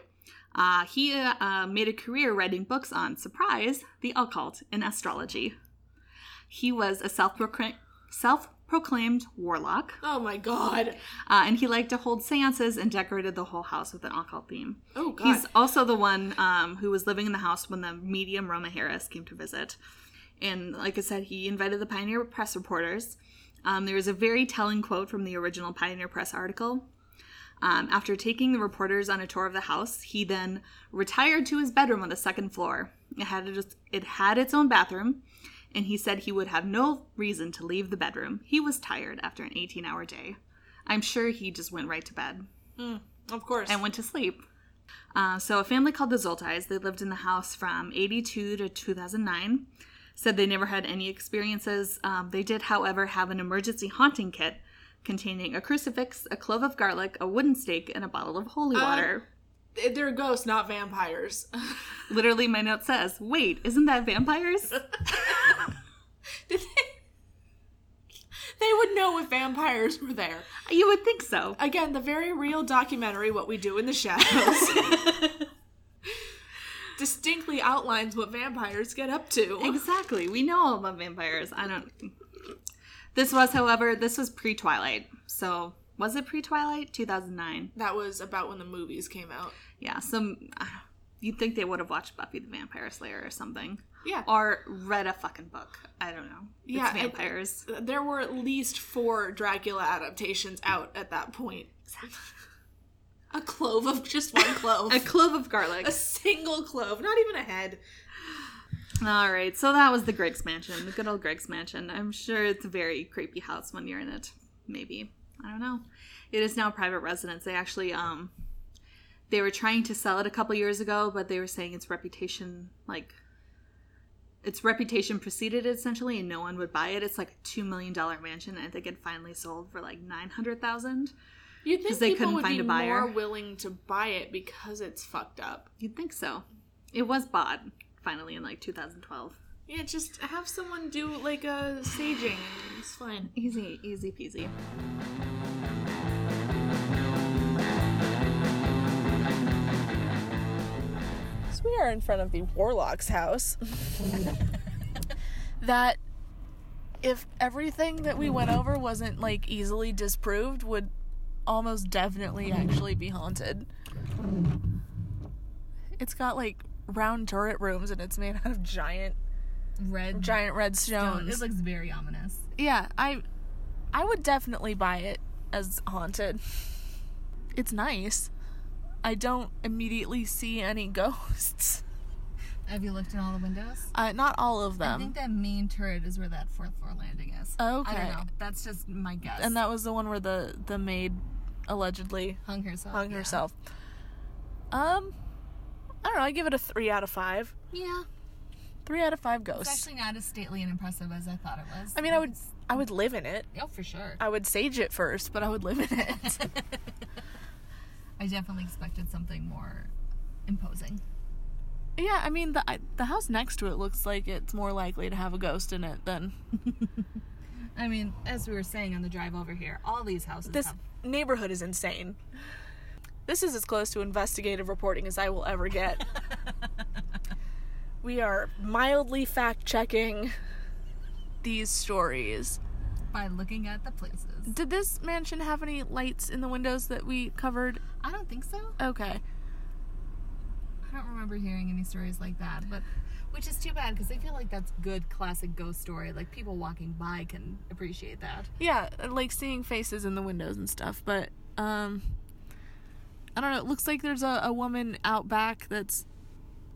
Uh, he uh, uh, made a career writing books on, surprise, the occult and astrology. He was a self-proclaimed, self-proclaimed warlock, Oh my god. uh, and he liked to hold seances and decorated the whole house with an occult theme. Oh god. He's also the one um, who was living in the house when the medium Roma Harris came to visit. And like I said, he invited the Pioneer Press reporters. Um, there is a very telling quote from the original Pioneer Press article. Um, after taking the reporters on a tour of the house, he then retired to his bedroom on the second floor. It had its, it had its own bathroom, and he said he would have no reason to leave the bedroom. He was tired after an 18 hour day. I'm sure he just went right to bed of course. and went to sleep. Uh, so a family called the Zoltais, they lived in the house from 82 to 2009. Said they never had any experiences. Um, they did, however, have an emergency haunting kit containing a crucifix, a clove of garlic, a wooden stake, and a bottle of holy water. They're ghosts, not vampires. Literally, my note says, "Wait, isn't that vampires?" They? They would know if vampires were there. you would think so. Again, the very real documentary, What We Do in the Shadows, distinctly outlines what vampires get up to. Exactly. We know all about vampires. I don't. This was, however, this was pre-Twilight. So was it pre-Twilight? 2009. That was about when the movies came out. Yeah, some uh, you'd think they would have watched Buffy the Vampire Slayer or something. Yeah. Or read a fucking book. I don't know. It's Yeah, it- vampires. Uh, there were at least four Dracula adaptations out at that point. A clove of just one clove. a clove of garlic. a single clove, not even a head. All right, so that was the Griggs mansion, the good old Griggs mansion. I'm sure it's a very creepy house when you're in it. Maybe I don't know. It is now a private residence. They actually um, they were trying to sell it a couple years ago, but they were saying its reputation, like, its reputation preceded it essentially, and no one would buy it. It's like a two million dollar mansion, and I think it finally sold for like nine hundred thousand. You'd think they people couldn't would find be a buyer. more willing to buy it because it's fucked up. You'd think so. It was bought finally in like 2012. Yeah, just have someone do like a saging and it's fine. Easy, easy peasy. We are in front of the Warlock's house. that if everything that we went over wasn't like easily disproved would almost definitely actually be haunted. It's got like round turret rooms and it's made out of giant Red giant red stone. stones. It looks very ominous. yeah, I I would definitely buy it as haunted. It's nice. I don't immediately see any ghosts. Have you looked in all the windows? Uh, not all of them. I think that main turret is where that fourth floor landing is. Okay. I don't know. That's just my guess. and that was the one where the the maid allegedly hung herself. hung yeah. herself. Um, I don't know. I give it a three out of five. Yeah. Three out of five It's ghosts. actually not as stately and impressive as I thought it was. I mean, I would I would live in it. Oh, for sure. I would sage it first, but I would live in it. I definitely expected something more imposing. yeah, I mean the I, the house next to it looks like it's more likely to have a ghost in it than I mean, as we were saying on the drive over here, all these houses this have neighborhood is insane. This is as close to investigative reporting as I will ever get. we are mildly fact checking these stories. By looking at the places. Did this mansion have any lights in the windows that we covered? I don't think so. Okay. I don't remember hearing any stories like that, but which is too bad because I feel like that's good classic ghost story. Like people walking by can appreciate that. Yeah, like seeing faces in the windows and stuff, but Um, I don't know. It looks like there's a, a woman out back that's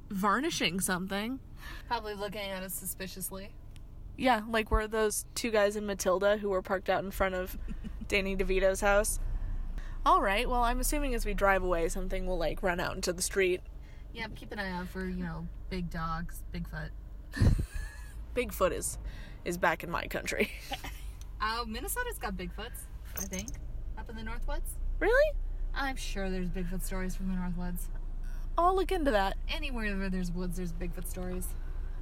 varnishing something. Probably looking at us suspiciously. Yeah, like were those two guys in Matilda who were parked out in front of Danny DeVito's house. All right. Well, I'm assuming as we drive away, something will like run out into the street. Yeah, keep an eye out for, you know, big dogs, Bigfoot. Bigfoot is is back in my country. Oh, Minnesota's got Bigfoots, I think. Up in the Northwoods. really? I'm sure there's Bigfoot stories from the Northwoods. I'll look into that. Anywhere where there's woods, there's Bigfoot stories.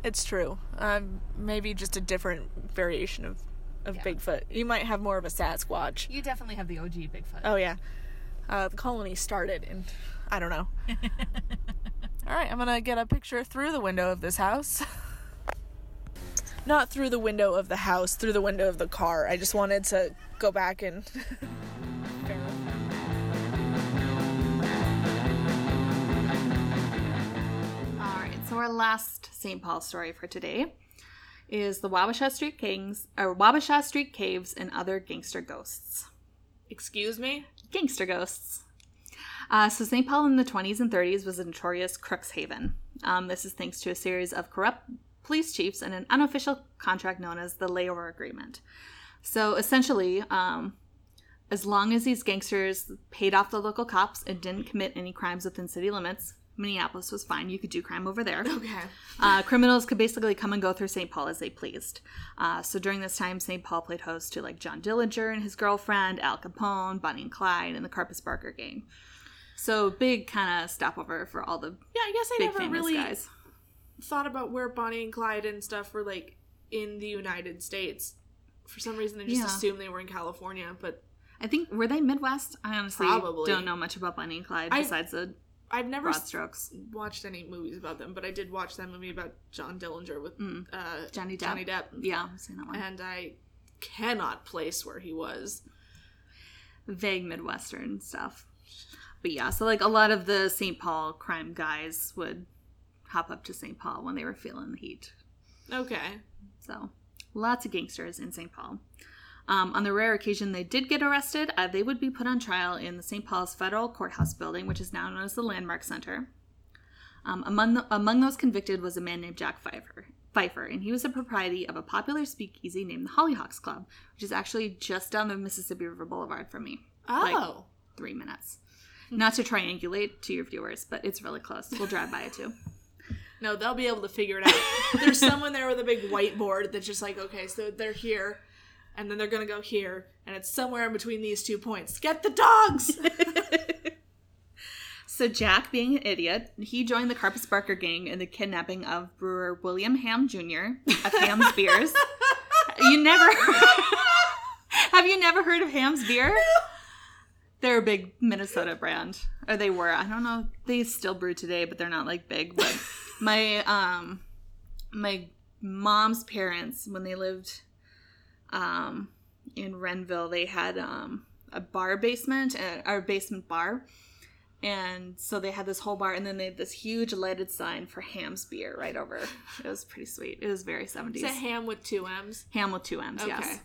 It's true. Um, maybe just a different variation of of Yeah. Bigfoot. You might have more of a Sasquatch. You definitely have the OG Bigfoot. Oh yeah. Uh, the colony started in I don't know. All right, I'm gonna get a picture through the window of this house. Not through the window of the house, through the window of the car. I just wanted to go back and. so our last St. Paul story for today is the Wabasha Street Kings or Wabasha Street Caves and other gangster ghosts. Excuse me? Gangster ghosts. Uh, so St. Paul in the 20s and 30s was a notorious crooks haven. Um, this is thanks to a series of corrupt police chiefs and an unofficial contract known as the Layover Agreement. So essentially, um, as long as these gangsters paid off the local cops and didn't commit any crimes within city limits, Minneapolis was fine. You could do crime over there. Okay. Uh, criminals could basically come and go through St. Paul as they pleased. Uh, so during this time, St. Paul played host to like John Dillinger and his girlfriend, Al Capone, Bonnie and Clyde, and the Karpis Barker gang. So big kind of stopover for all the Yeah, I guess I never really guys. thought about where Bonnie and Clyde and stuff were like in the United States. For some reason, I just Yeah. assumed they were in California, but I think were they Midwest? I honestly Probably. don't know much about Bonnie and Clyde I- besides the I've never broad s- strokes. watched any movies about them. But I did watch that movie about John Dillinger with uh, Johnny Depp. Johnny Depp, Yeah, I've seen that one. and I cannot place where he was. vague Midwestern stuff. But yeah, so like a lot of the St. Paul crime guys would hop up to St. Paul when they were feeling the heat. Okay. So lots of gangsters in St. Paul. Um, on the rare occasion they did get arrested, uh, they would be put on trial in the St. Paul's Federal Courthouse building, which is now known as the Landmark Center. Um, among, the, among those convicted was a man named Jack Peifer. Peifer, and he was the propriety of a popular speakeasy named the Hollyhocks Club, which is actually just down the Mississippi River Boulevard from me Oh. three minutes. Not to triangulate to your viewers, but it's really close. We'll drive by it too. No, they'll be able to figure it out. There's someone there with a big whiteboard that's just like, okay, so they're here, and then they're gonna go here, and it's somewhere in between these two points. Get the dogs. So Jack, being an idiot, he joined the Karpis Barker gang in the kidnapping of brewer William Hamm Jr. of Hamm's Beers. You never have you never heard of Hamm's Beer? They're a big Minnesota brand, or they were. I don't know. They still brew today, but they're not like big. But my um, my mom's parents, when they lived um in Renville, they had um a bar basement, uh, or basement bar. And so they had this whole bar and then they had this huge lighted sign for hamm's beer right over. It was pretty sweet. It was very 70s It's a ham with two M's. ham with two m's yes. Okay.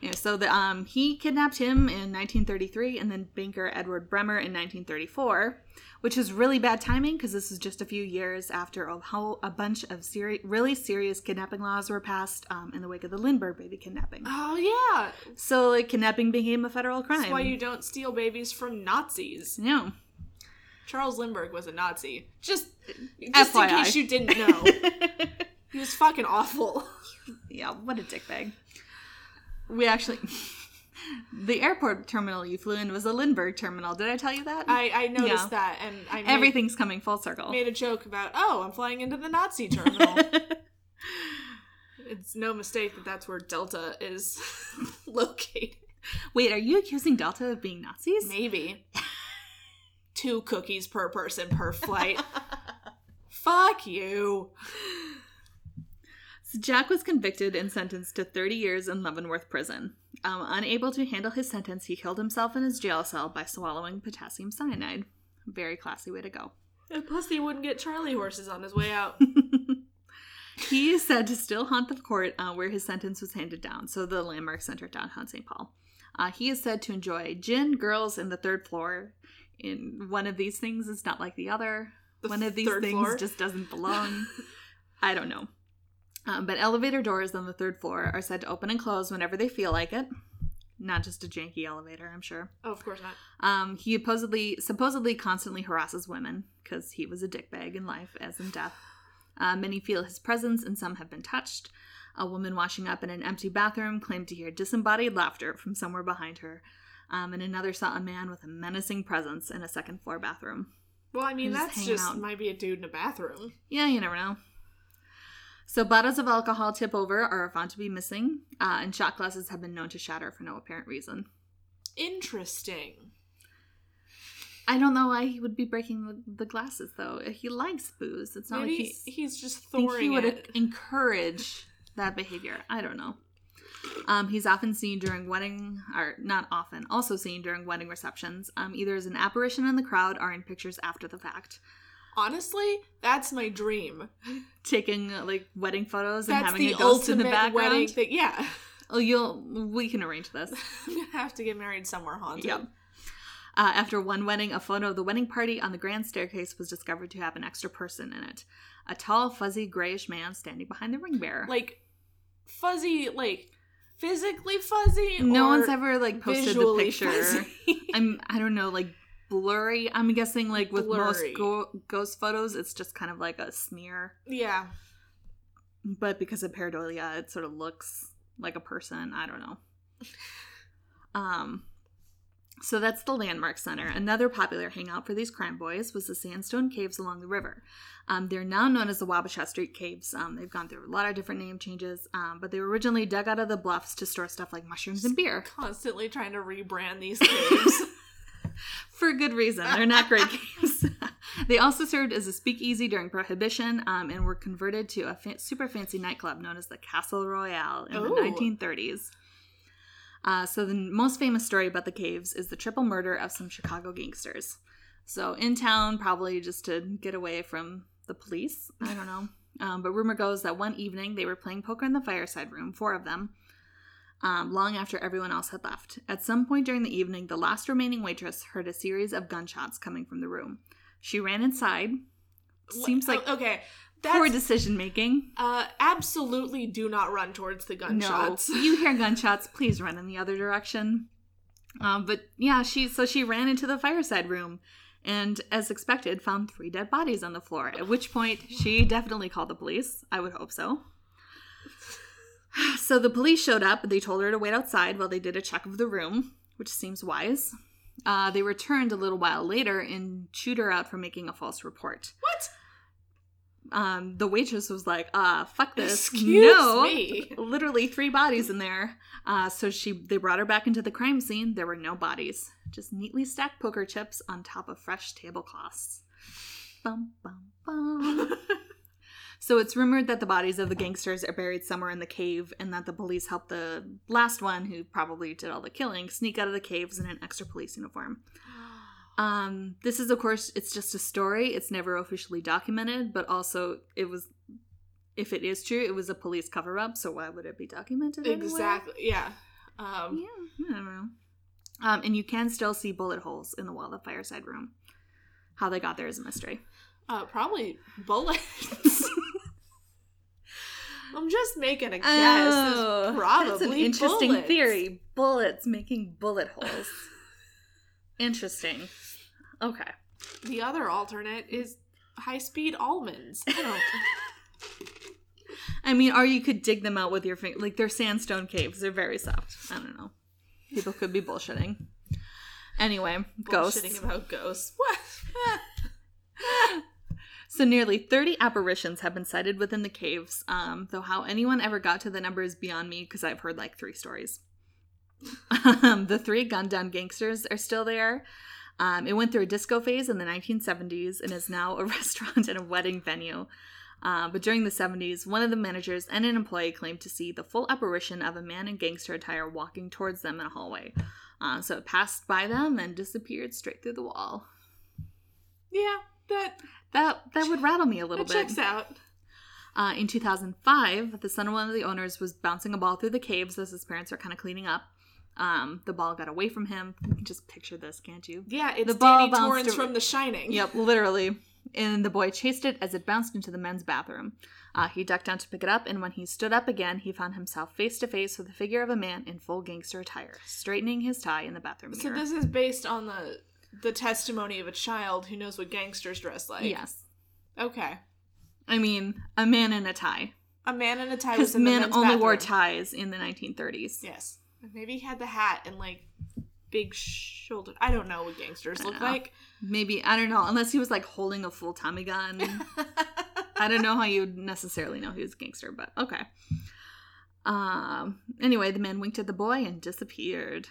Yeah, so the, um, he kidnapped him in 1933 and then banker edward bremer in 1934 which is really bad timing because this is just a few years after a, whole, a bunch of seri- really serious kidnapping laws were passed um, in the wake of the lindbergh baby kidnapping Oh yeah. so like kidnapping became a federal crime That's why you don't steal babies from Nazis. No. Charles Lindbergh was a Nazi. Just, just in case you didn't know, he was fucking awful. Yeah, what a dickbag. We actually, the airport terminal you flew in was a Lindbergh terminal. Did I tell you that? I, I noticed Yeah. that, and I made, Everything's coming full circle. made a joke about, oh, I'm flying into the Nazi terminal. it's no mistake that that's where Delta is located. Wait, are you accusing Delta of being Nazis? Maybe. Two cookies per person per flight. Fuck you. So Jack was convicted and sentenced to 30 years in Leavenworth prison. Um, unable to handle his sentence, he killed himself in his jail cell by swallowing potassium cyanide. Very classy way to go. And plus, he wouldn't get Charlie horses on his way out. He is said to still haunt the court uh, where his sentence was handed down, so the Landmark Center downtown St. Paul. Uh, he is said to enjoy gin, girls, and the third floor. In one of these things is not like the other. The one of these things floor? just doesn't belong. I don't know. Um, but elevator doors on the third floor are said to open and close whenever they feel like it. Not just a janky elevator, I'm sure. Oh, of course not. Um, he supposedly supposedly constantly harasses women because he was a dickbag in life as in death. Uh, many feel his presence, and some have been touched. A woman washing up in an empty bathroom claimed to hear disembodied laughter from somewhere behind her, um, and another saw a man with a menacing presence in a second floor bathroom. Well, I mean, Just that's just out. might be a dude in a bathroom. Yeah, you never know. So bottles of alcohol tip over are found to be missing, uh, and shot glasses have been known to shatter for no apparent reason. Interesting. I don't know why he would be breaking the, the glasses though. He likes booze. It's not Maybe like he's, he's just think he would it. encourage that behavior. I don't know. Um, he's often seen during wedding, or not often, also seen during wedding receptions, um, either as an apparition in the crowd or in pictures after the fact, Honestly, that's my dream. taking uh, like wedding photos and That's having the a ghost in the background. wedding thing. Yeah, Oh, you'll we can arrange this. I'm gonna have to get married somewhere haunted. Yep. Uh, after one wedding, a photo of the wedding party on the grand staircase was discovered to have an extra person in it. A tall, fuzzy, grayish man standing behind the ring bearer. Like fuzzy, like physically fuzzy. no one's ever like posted the picture. I'm I don't know like blurry. I'm guessing like with most go- ghost photos, it's just kind of like a smear. yeah. But because of pareidolia, it sort of looks like a person. I don't know. Um, so that's the Landmark Center. Another popular hangout for these crime boys was the sandstone caves along the river. Um, they're now known as the Wabasha Street Caves. Um, they've gone through a lot of different name changes, um, but they were originally dug out of the bluffs to store stuff like mushrooms and beer. Constantly trying to rebrand these caves. For good reason. They're not great games. they also served as a speakeasy during Prohibition um, and were converted to a fa- super fancy nightclub known as the Castle Royale in Ooh. the 1930s. Uh, so, the most famous story about the caves is the triple murder of some Chicago gangsters. So, in town, probably just to get away from the police. I don't know. Um, but rumor goes that one evening they were playing poker in the fireside room, four of them, um, long after everyone else had left. At some point during the evening, the last remaining waitress heard a series of gunshots coming from the room. She ran inside. Seems like Oh, okay. poor That's decision making. uh, absolutely do not run towards the gunshots. No, you hear gunshots, please run in the other direction. Um, but yeah, she so she ran into the fireside room, and as expected, found three dead bodies on the floor. At which point, she definitely called the police. I would hope so. So the police showed up. They told her to wait outside while they did a check of the room, which seems wise. Uh, they returned a little while later and chewed her out for making a false report. What? Um, the waitress was like, "Uh, fuck this! Excuse no, me. literally three bodies in there." Uh, so she they brought her back into the crime scene. There were no bodies, just neatly stacked poker chips on top of fresh tablecloths. Bum bum bum. so it's rumored that the bodies of the gangsters are buried somewhere in the cave, and that the police helped the last one, who probably did all the killing, sneak out of the caves in an extra police uniform. Um, this is, of course, it's just a story. It's never officially documented, but also it was, if it is true, it was a police cover up. So why would it be documented? Exactly. Yeah. Um, Yeah, I don't know. Um, and you can still see bullet holes in the wall of the fireside room. How they got there is a mystery. Uh, probably bullets. I'm just making a guess. It's probably Oh, that's an interesting bullets. theory. Bullets making bullet holes. interesting. Okay. The other alternate is high speed almonds. I don't. I mean, or you could dig them out with your finger. Like they're sandstone caves. They're very soft. I don't know. People could be bullshitting. Anyway, ghosts. Bullshitting about ghosts. What? So nearly 30 apparitions have been sighted within the caves. Um, though how anyone ever got to the number is beyond me because I've heard like three stories. um, the three gunned down gangsters are still there. Um, it went through a disco phase in the 1970s and is now a restaurant and a wedding venue. Uh, but during the 70s, one of the managers and an employee claimed to see the full apparition of a man in gangster attire walking towards them in a hallway. Uh, so it passed by them and disappeared straight through the wall. Yeah, that That that would rattle me a little that bit. checks out. Uh, in 2005, the son of one of the owners was bouncing a ball through the caves as his parents were kind of cleaning up. Um, the ball got away from him. You can just picture this, can't you? Yeah, it's The ball Danny Torrance from The Shining. Yep, literally. And the boy chased it as it bounced into the men's bathroom. Uh, he ducked down to pick it up, and when he stood up again, he found himself face to face with the figure of a man in full gangster attire, straightening his tie in the bathroom So mirror. this is based on the the testimony of a child who knows what gangsters dress like. yes. Okay. I mean, a man in a tie. A man in a tie Because was in the men only wore ties in the 1930s. Yes. Maybe he had the hat and like big shoulder. I don't know what gangsters look know. like. Maybe, I don't know, unless he was like holding a full Tommy gun. I don't know how you'd necessarily know he was a gangster, but okay. Um. Anyway, the man winked at the boy and disappeared.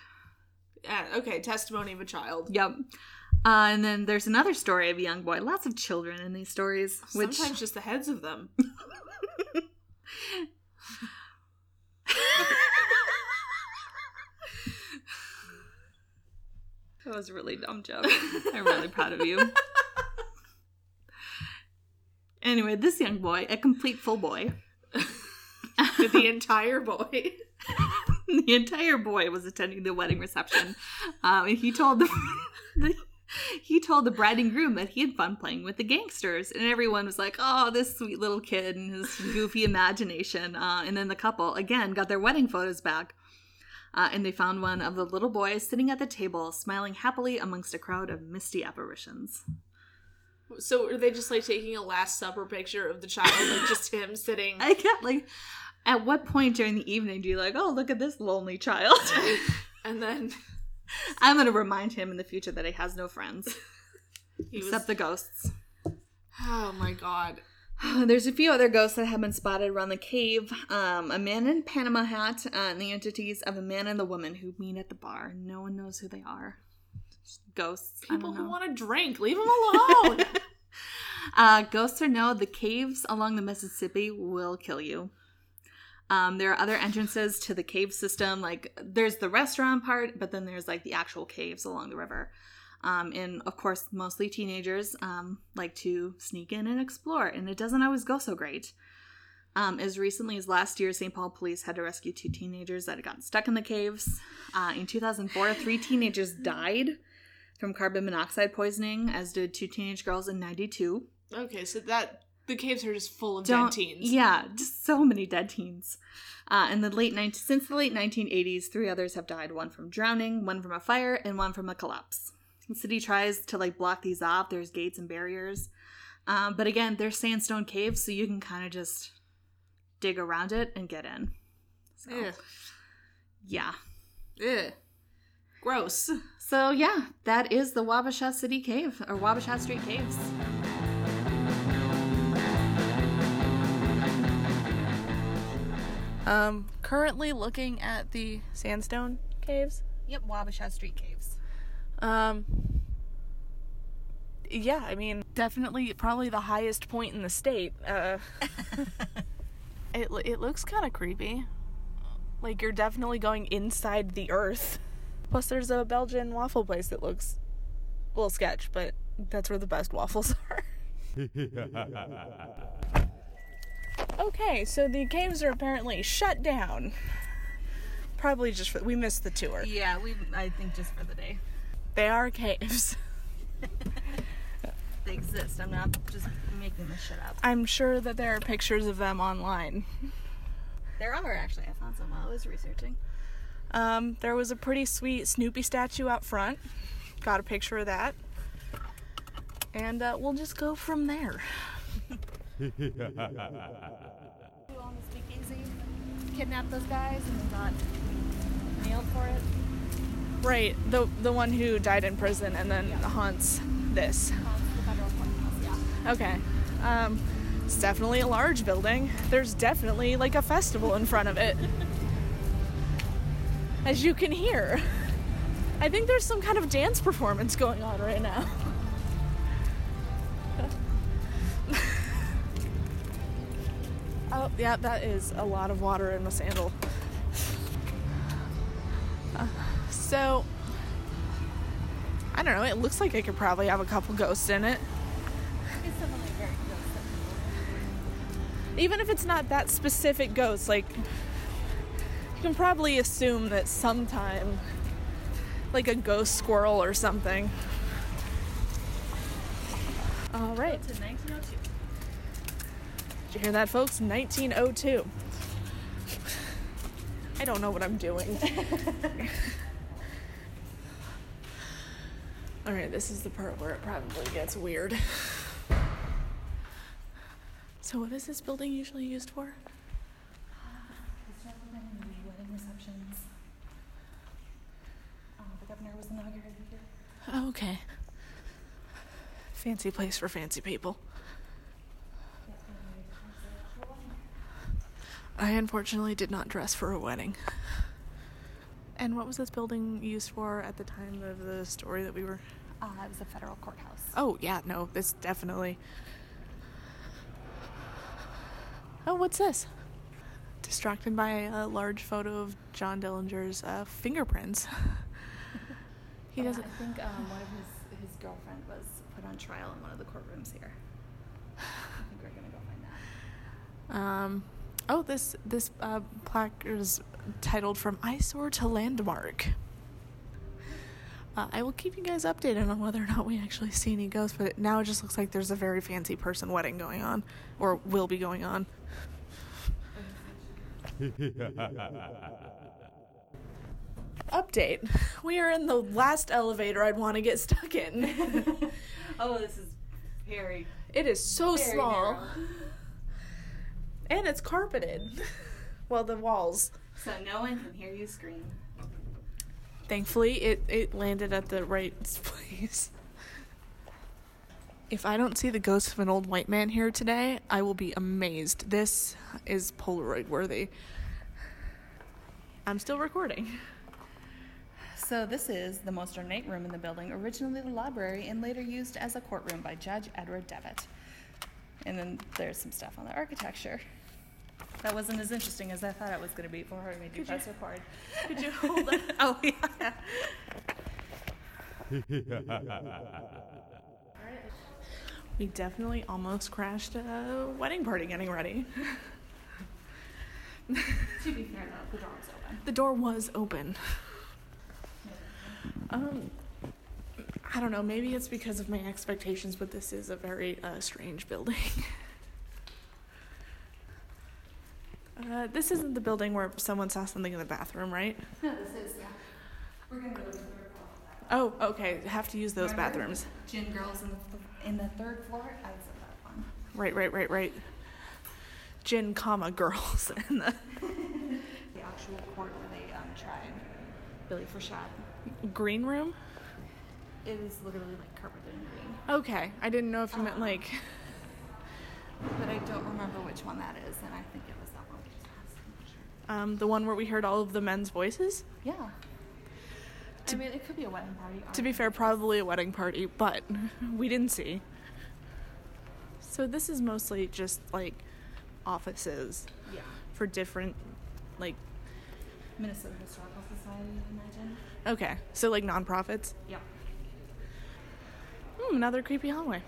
Yeah, okay, testimony of a child. Yep. Uh, and then there's another story of a young boy. Lots of children in these stories, which Sometimes just the heads of them. that was a really dumb joke. I'm really proud of you. Anyway, this young boy, a complete full boy, the entire boy. the entire boy was attending the wedding reception. Um, and he told the, the he told the bride and groom that he had fun playing with the gangsters, and everyone was like, "Oh, this sweet little kid and his goofy imagination." Uh, and then the couple again got their wedding photos back, uh, and they found one of the little boys sitting at the table, smiling happily amongst a crowd of misty apparitions. So are they just like taking a Last Supper picture of the child, like just him sitting? I can't like, at what point during the evening do you like, "Oh, look at this lonely child"? And then I'm gonna remind him in the future that he has no friends he was. except the ghosts. oh my god. There's a few other ghosts that have been spotted around the cave. Um, a man in Panama hat, uh, and the entities of a man and the woman who meet at the bar. No one knows who they are. Just ghosts. People who want to drink, leave them alone. Uh, ghosts or no, the caves along the Mississippi will kill you. Um, there are other entrances to the cave system. Like there's the restaurant part, but then there's like the actual caves along the river. Um, and of course, mostly teenagers um, like to sneak in and explore, and it doesn't always go so great. Um, as recently as last year, St. Paul police had to rescue two teenagers that had gotten stuck in the caves. Uh, in 2004, three teenagers died from carbon monoxide poisoning, as did two teenage girls in 92 okay, so that the caves are just full of don't dead teens. Yeah, just so many dead teens. Uh, in the late 19, since the late 1980s, three others have died. One from drowning, one from a fire, and one from a collapse. The city tries to like block these off. There's gates and barriers, um, but again, they're sandstone caves, so you can kind of just dig around it and get in. So, yeah. Gross. So yeah, that is the Wabasha City Cave or Wabasha Street Caves. Um, currently looking at the sandstone caves. Yep, Wabasha Street Caves. Um, yeah, I mean, definitely probably the highest point in the state. Uh, it it looks kind of creepy. Like you're definitely going inside the earth. Plus, there's a Belgian waffle place that looks a little sketch, but that's where the best waffles are. okay, so the caves are apparently shut down. Probably just for we missed the tour. Yeah, we I think just for the day. They are caves. They exist. I'm not just making this shit up. I'm sure that there are pictures of them online. There are actually. I found some while I was researching. Um, there was a pretty sweet Snoopy statue out front. Got a picture of that. And uh, we'll just go from there. You on the speakeasy, kidnapped those guys and then got nailed for it. Right, the the one who died in prison and then haunts this. Haunts the federal courthouse, yeah. Okay. Um, it's definitely a large building. There's definitely like a festival in front of it. As you can hear. I think there's some kind of dance performance going on right now. oh, yeah, that is a lot of water in my sandal. So, I don't know, it looks like it could probably have a couple ghosts in it. Even if it's not that specific ghost like You can probably assume that sometime, like a ghost squirrel or something. All right. To 1902. Did you hear that, folks? 1902. I don't know what I'm doing. All right, this is the part where it probably gets weird. So, what is this building usually used for? Venue, wedding receptions. Uh, the governor was inaugurated here. Oh, okay. Fancy place for fancy people. I unfortunately did not dress for a wedding. And what was this building used for at the time of the story that we were? Uh, it was a federal courthouse. Oh, yeah, no, this definitely. Oh, what's this? Distracted by a large photo of John Dillinger's uh, fingerprints. he doesn't. I think um, one of his, his girlfriend was put on trial in one of the courtrooms here. I think we're gonna go find that. Um, oh, this this uh, plaque is titled "From Eyesore to Landmark." Uh, I will keep you guys updated on whether or not we actually see any ghosts, but now it just looks like there's a very fancy person wedding going on, or will be going on. Update. We are in the last elevator I'd want to get stuck in. Oh, this is very. it is so Very small. narrow. And it's carpeted. well, the walls. So no one can hear you scream. Thankfully, it, it landed at the right place. If I don't see the ghost of an old white man here today, I will be amazed. This is Polaroid worthy. I'm still recording. So this is the most ornate room in the building, originally the library and later used as a courtroom by Judge Edward Devitt. And then there's some stuff on the architecture. That wasn't as interesting as I thought it was going to be before I made you press record. Could you hold it? Oh yeah. We definitely almost crashed a wedding party getting ready. to be fair though, the door was open. The door was open. Um, I don't know. Maybe it's because of my expectations, but this is a very uh, strange building. Uh, this isn't the building where someone saw something in the bathroom, right? No, this is yeah. We're gonna go to the third floor. Oh, okay. Have to use those Remember? bathrooms. Gin girls in the in the third floor. I was at that one. Right, right, right, right. Gin, comma girls in the The actual court where they um, tried Billie Frechette. green room. It is literally like carpeted in green, Okay, I didn't know if you meant like. but I don't remember which one that is, and I think it was that one we just passed. I'm not sure. Um, the one where we heard all of the men's voices. Yeah. I mean, it could be a wedding party. To be fair, probably a wedding party, but we didn't see. So this is mostly just like offices yeah, for different, like, Minnesota Historical Society, I imagine. okay, so like nonprofits. Yeah. Hmm, another creepy hallway.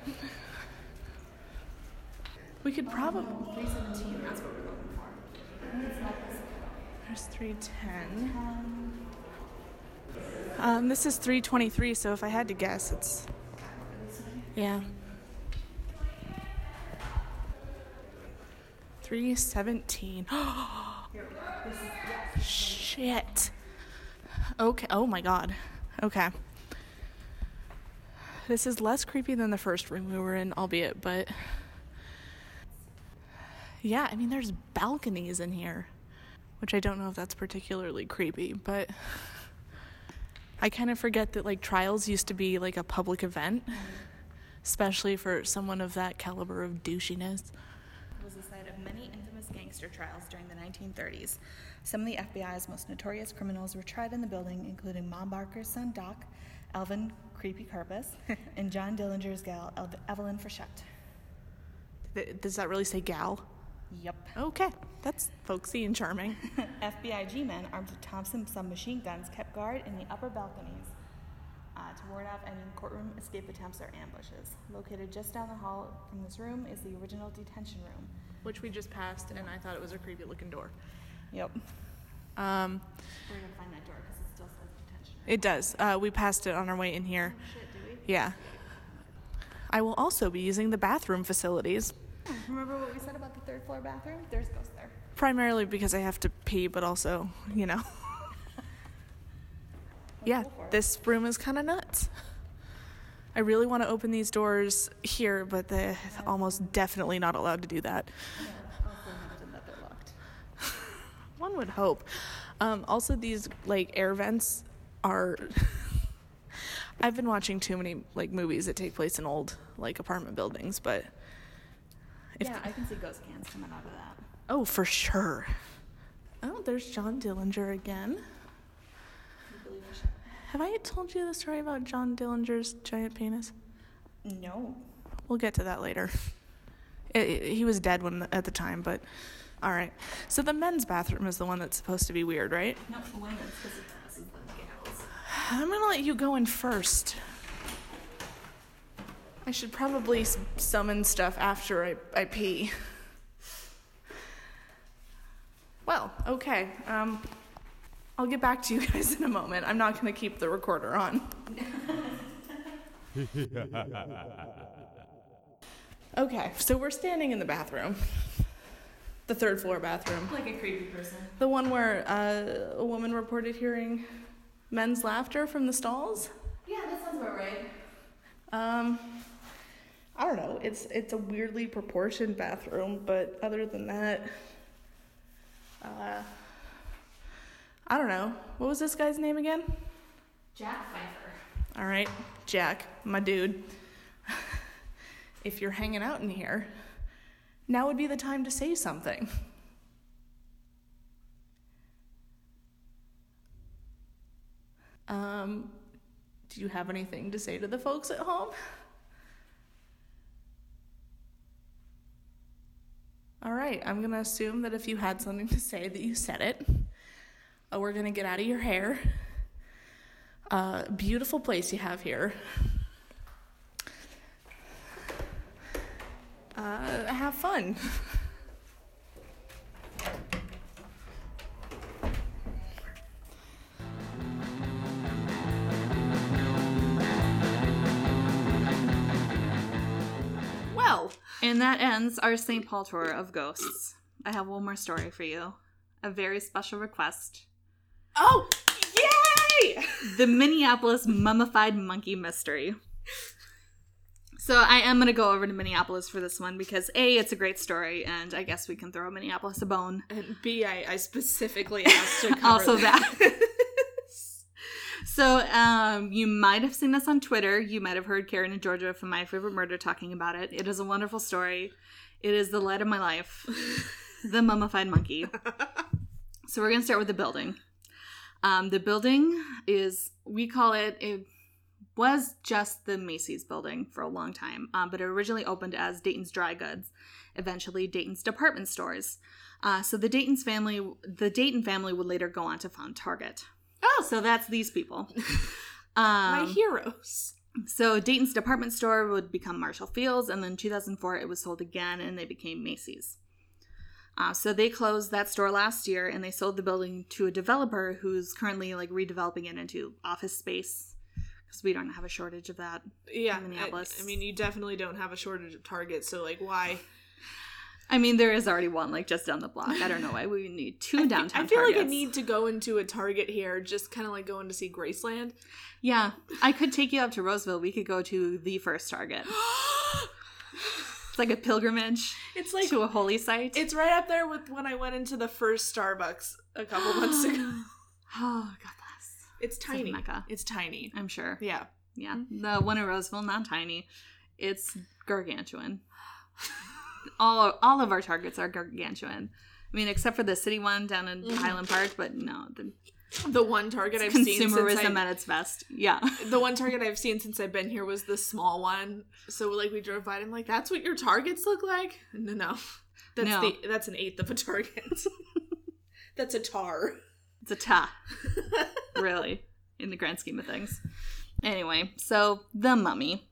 We could probably. Three seventeen. That's what we're looking for. There's 310. Um, this is 323, so if I had to guess, it's. Yeah. 317. Shit. Okay. Oh my god. Okay. This is less creepy than the first room we were in, albeit, but. Yeah, I mean, there's balconies in here which I don't know if that's particularly creepy, but I kind of forget that like trials used to be like a public event, especially for someone of that caliber of douchiness. It was the site of many infamous gangster trials during the 1930s. Some of the FBI's most notorious criminals were tried in the building, including Mom Barker's son Doc, Elvin Creepy Karpis, and John Dillinger's gal Evelyn Frechette. Does that really say gal? Yep. Okay, that's folksy and charming. FBI G men armed with Thompson submachine guns kept guard in the upper balconies uh, to ward off any courtroom escape attempts or ambushes. Located just down the hall from this room is the original detention room. Which we just passed, and I thought it was a creepy looking door. Yep. Um, We're gonna find that door because it still says detention. it does. Uh, we passed it on our way in here. Shit, do we? Yeah. I will also be using the bathroom facilities, Remember what we said about the third floor bathroom? There's ghosts there. primarily because I have to pee, but also, you know. yeah, this room is kind of nuts. I really want to open these doors here, but they're almost definitely not allowed to do that. Imagine that. One would hope. Um, also, these like air vents are. I've been watching too many like movies that take place in old like apartment buildings, but if yeah, I can see ghost cans coming out of that. oh for sure. Oh, there's John Dillinger again. Have I told you the story about John Dillinger's giant penis? No. We'll get to that later. It- it- he was dead when at the time, but all right. So the men's bathroom is the one that's supposed to be weird, right? No, women's because is the gals. I'm gonna let you go in first. I should probably summon stuff after I, I pee. Well, okay. Um, I'll get back to you guys in a moment. I'm not gonna keep the recorder on. okay, so we're standing in the bathroom, the third floor bathroom. Like a creepy person. The one where uh, a woman reported hearing men's laughter from the stalls. Yeah, that sounds about right. Um, I don't know. It's it's a weirdly proportioned bathroom, but other than that, uh, I don't know. What was this guy's name again? Jack Peifer. All right, Jack, my dude. if you're hanging out in here, now would be the time to say something. Um, do you have anything to say to the folks at home? All right, I'm gonna assume that if you had something to say, that you said it. Uh, we're gonna get out of your hair. Uh, beautiful place you have here. Uh, have fun. that ends our St. Paul tour of ghosts. I have one more story for you. A very special request. oh, yay! The Minneapolis mummified monkey mystery. So I am going to go over to Minneapolis for this one because A, it's a great story, and I guess we can throw Minneapolis a bone. And B, I, I specifically asked to cover also that. so um, you might have seen this on Twitter. You might have heard Karen and Georgia from My Favorite Murder talking about it. It is a wonderful story. It is the light of my life. the mummified monkey. So we're gonna start with the building. Um, the building is we call it it was just the Macy's building for a long time, um, but it originally opened as Dayton's Dry Goods, eventually Dayton's department stores. Uh, so the Dayton's family, the Dayton family, would later go on to found Target. Oh. so that's these people. My Um, heroes. so Dayton's department store would become Marshall Field's, and then 2004 it was sold again, and they became Macy's. Uh, so they closed that store last year, and they sold the building to a developer who's currently like redeveloping it into office space because we don't have a shortage of that. Yeah, in Minneapolis. I, I mean, you definitely don't have a shortage of Target, so like, why? I mean, there is already one like just down the block. I don't know why we need two downtown. I feel like I need to go into a Target here, just kind of like going to see Graceland. Yeah, I could take you up to Roseville. We could go to the first Target. It's like a pilgrimage It's like to a holy site. it's right up there with when I went into the first Starbucks a couple months ago. oh, God bless. It's tiny. Mecca. It's tiny. I'm sure. Yeah. Yeah, the one in Roseville, not tiny. It's gargantuan. all all of our targets are gargantuan. I mean, except for the city one down in mm-hmm. Highland Park, but no, the The one Target I've seen since consumerism I, at its best. Yeah, the one Target I've seen since I've been here was the small one. So like we drove by, and I'm like, "That's what your Targets look like?" No, no, that's No. the that's an eighth of a Target. that's a tar. it's a ta, really, in the grand scheme of things. Anyway, so the mummy.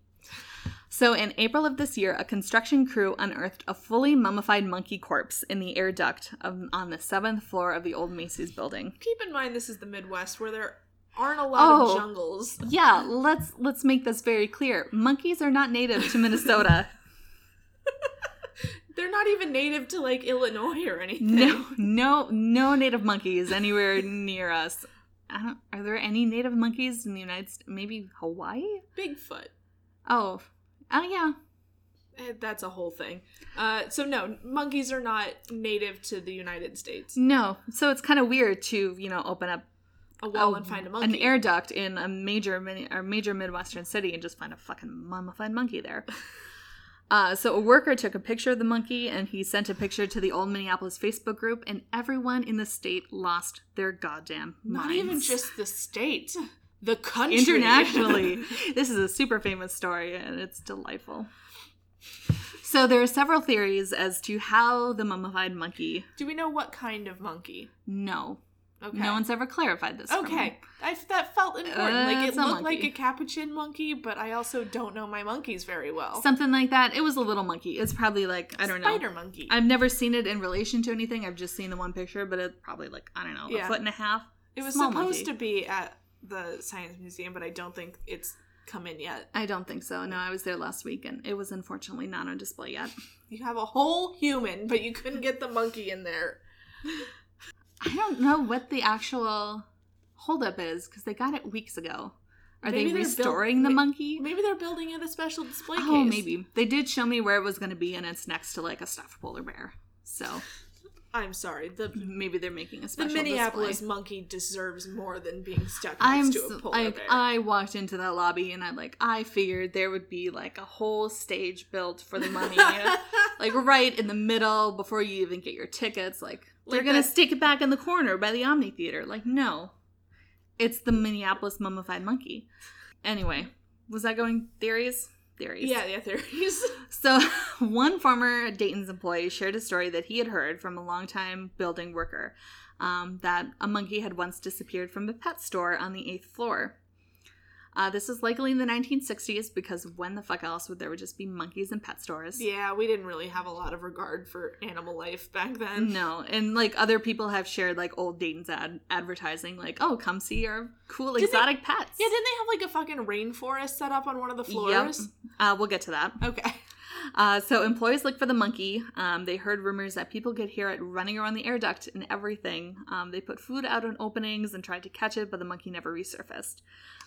So, in April of this year, a construction crew unearthed a fully mummified monkey corpse in the air duct of, on the seventh floor of the old Macy's building. Keep in mind this is the Midwest where there aren't a lot Oh. of jungles. Yeah, let's let's make this very clear. Monkeys are not native to Minnesota. They're not even native to like Illinois or anything. no, no, no native monkeys anywhere near us. I don't. Are there any native monkeys in the United States? Maybe Hawaii. Bigfoot. Oh, oh yeah. Eh, That's a whole thing. Uh, so no, monkeys are not native to the United States. No, so it's kind of weird to you know open up A wall and find a monkey. an air duct in a major mini, or major midwestern city and just find a fucking mummified monkey there. Uh, so a worker took a picture of the monkey and he sent a picture to the old Minneapolis Facebook group, and everyone in the state lost their goddamn Not even just the state, the country. internationally. this is a super famous story and it's delightful. So there are several theories as to how the mummified monkey. Do we know what kind of monkey? No, Okay. no one's ever clarified this. Okay, I, that felt important. Uh, like it looked like a capuchin monkey, but I also don't know my monkeys very well. something like that. It was a little monkey. It's probably like I don't know. Spider monkey. I've never seen it in relation to anything. I've just seen the one picture, but it's probably like I don't know, Yeah. a foot and a half. it was supposed monkey. to be at the science museum, but I don't think it's come in yet. I don't think so. No, I was there last week, and it was unfortunately not on display yet. You have a whole human, but you couldn't get the monkey in there. I don't know what the actual holdup is because they got it weeks ago. Are Maybe they restoring the monkey? Maybe they're building it a special display Oh, case. Oh, maybe they did show me where it was going to be, and it's next to like a stuffed polar bear. So I'm sorry. The maybe they're making a special. the Minneapolis display. monkey deserves more than being stuck I'm next to a polar like bear. I walked into that lobby and I like I figured there would be like a whole stage built for the mummy, like right in the middle before you even get your tickets. Like they're gonna that- stick it back in the corner by the Omni Theater. Like no, it's the Minneapolis mummified monkey. Anyway, was that going theories? Theories. yeah, yeah, theories. So, one former Dayton's employee shared a story that he had heard from a longtime building worker um, that a monkey had once disappeared from a pet store on the eighth floor. Uh, this is likely in the 1960s because when the fuck else would there would just be monkeys in pet stores? yeah, we didn't really have a lot of regard for animal life back then. No, and like other people have shared like old Dayton's ad advertising, like, "Oh, come see our cool Did they- exotic pets." Yeah, didn't they have like a fucking rainforest set up on one of the floors? Yep. Uh, we'll get to that. Okay. Uh, so employees look for the monkey. Um, they heard rumors that people could hear it running around the air duct and everything. Um, they put food out on openings and tried to catch it, but the monkey never resurfaced.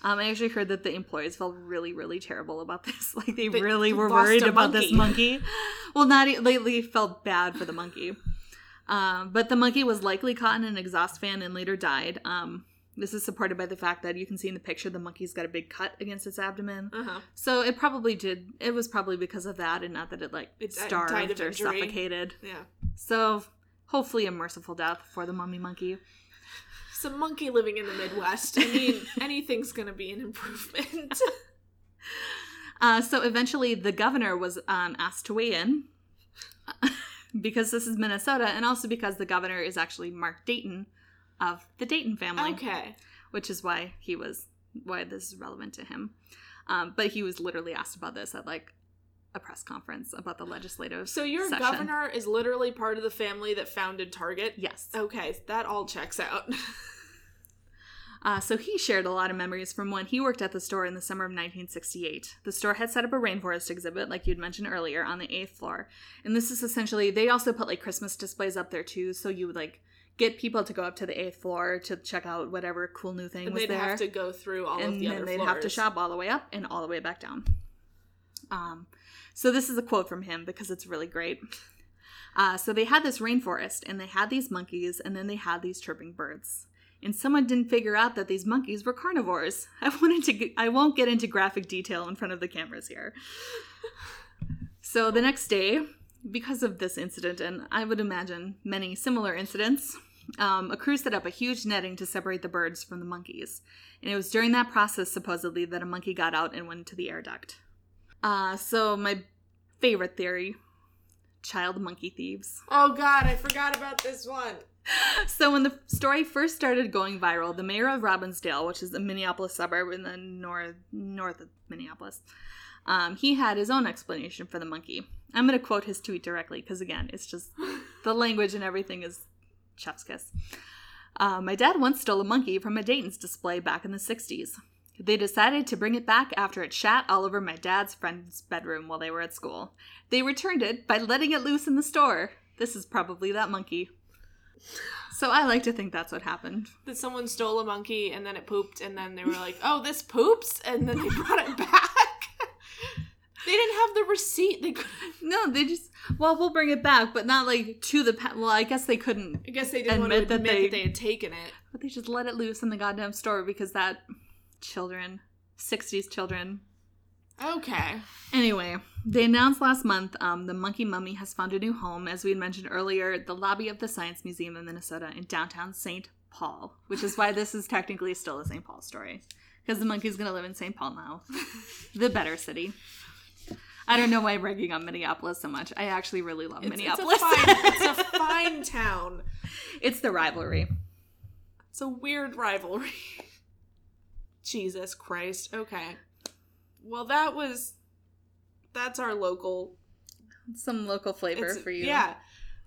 Um, I actually heard that the employees felt really, really terrible about this. Like they, They really were worried about this monkey. Well, not lately felt bad for the monkey. Um, but the monkey was likely caught in an exhaust fan and later died. Um, this is supported by the fact that you can see in the picture the monkey's got a big cut against its abdomen. Uh huh. So it probably did. It was probably because of that, and not that it like It starved or injury. suffocated. Yeah. So hopefully a merciful death for the mummy monkey. Some monkey living in the Midwest. I mean, anything's gonna be an improvement. Uh, so eventually, the governor was um, asked to weigh in because this is Minnesota, and also because the governor is actually Mark Dayton of the Dayton family, okay. which is why he was why this is relevant to him. Um, but he was literally asked about this at like a press conference about the legislative. So your session. governor is literally part of the family that founded Target. Yes. Okay, that all checks out. Uh, so he shared a lot of memories from when he worked at the store in the summer of 1968. The store had set up a rainforest exhibit, like you'd mentioned earlier, on the eighth floor. And this is essentially, they also put like Christmas displays up there too, so you would like get people to go up to the eighth floor to check out whatever cool new thing and was they'd there. have to go through all of and the then other they'd floors. have to shop all the way up and all the way back down. Um, so this is a quote from him because it's really great. Uh, so they had this rainforest and they had these monkeys and then they had these chirping birds. And someone didn't figure out that these monkeys were carnivores. I wanted to. g- I won't get into graphic detail in front of the cameras here. so the next day, because of this incident, and I would imagine many similar incidents, um, a crew set up a huge netting to separate the birds from the monkeys. And it was during that process, supposedly, that a monkey got out and went into the air duct. Uh, so, my favorite theory child monkey thieves. Oh god, I forgot about this one. So, when the story first started going viral, the mayor of Robbinsdale, which is a Minneapolis suburb in the north north of Minneapolis, Um, he had his own explanation for the monkey. I'm going to quote his tweet directly because, again, it's just the language and everything is chef's kiss. Uh, my dad once stole a monkey from a Dayton's display back in the 60s. They decided to bring it back after it shat all over my dad's friend's bedroom while they were at school. They returned it by letting it loose in the store. This is probably that monkey. So I like to think that's what happened. That someone stole a monkey and then it pooped, and then they were like, "Oh, this poops," and then they brought it back. They didn't have the receipt. They could. No, they just well, we'll bring it back, but not like to the. Well, I guess they couldn't, I guess they didn't want to Admit admit that that they- they, had taken it. but they just let it loose in the goddamn store because that children, '60s children. Okay. Anyway, they announced last month um, the monkey mummy has found a new home, as we had mentioned earlier, the lobby of the Science Museum of Minnesota in downtown St. Paul, which is why this is technically still a St. Paul story. Because the monkey's going to live in St. Paul now, the better city. I don't know why I'm ragging on Minneapolis so much. I actually really love It's, it's, Minneapolis. a fine, it's a fine town. it's the rivalry. It's a weird rivalry. Jesus Christ. Okay. Well, that was. That's our local. Some local flavor for you. Yeah.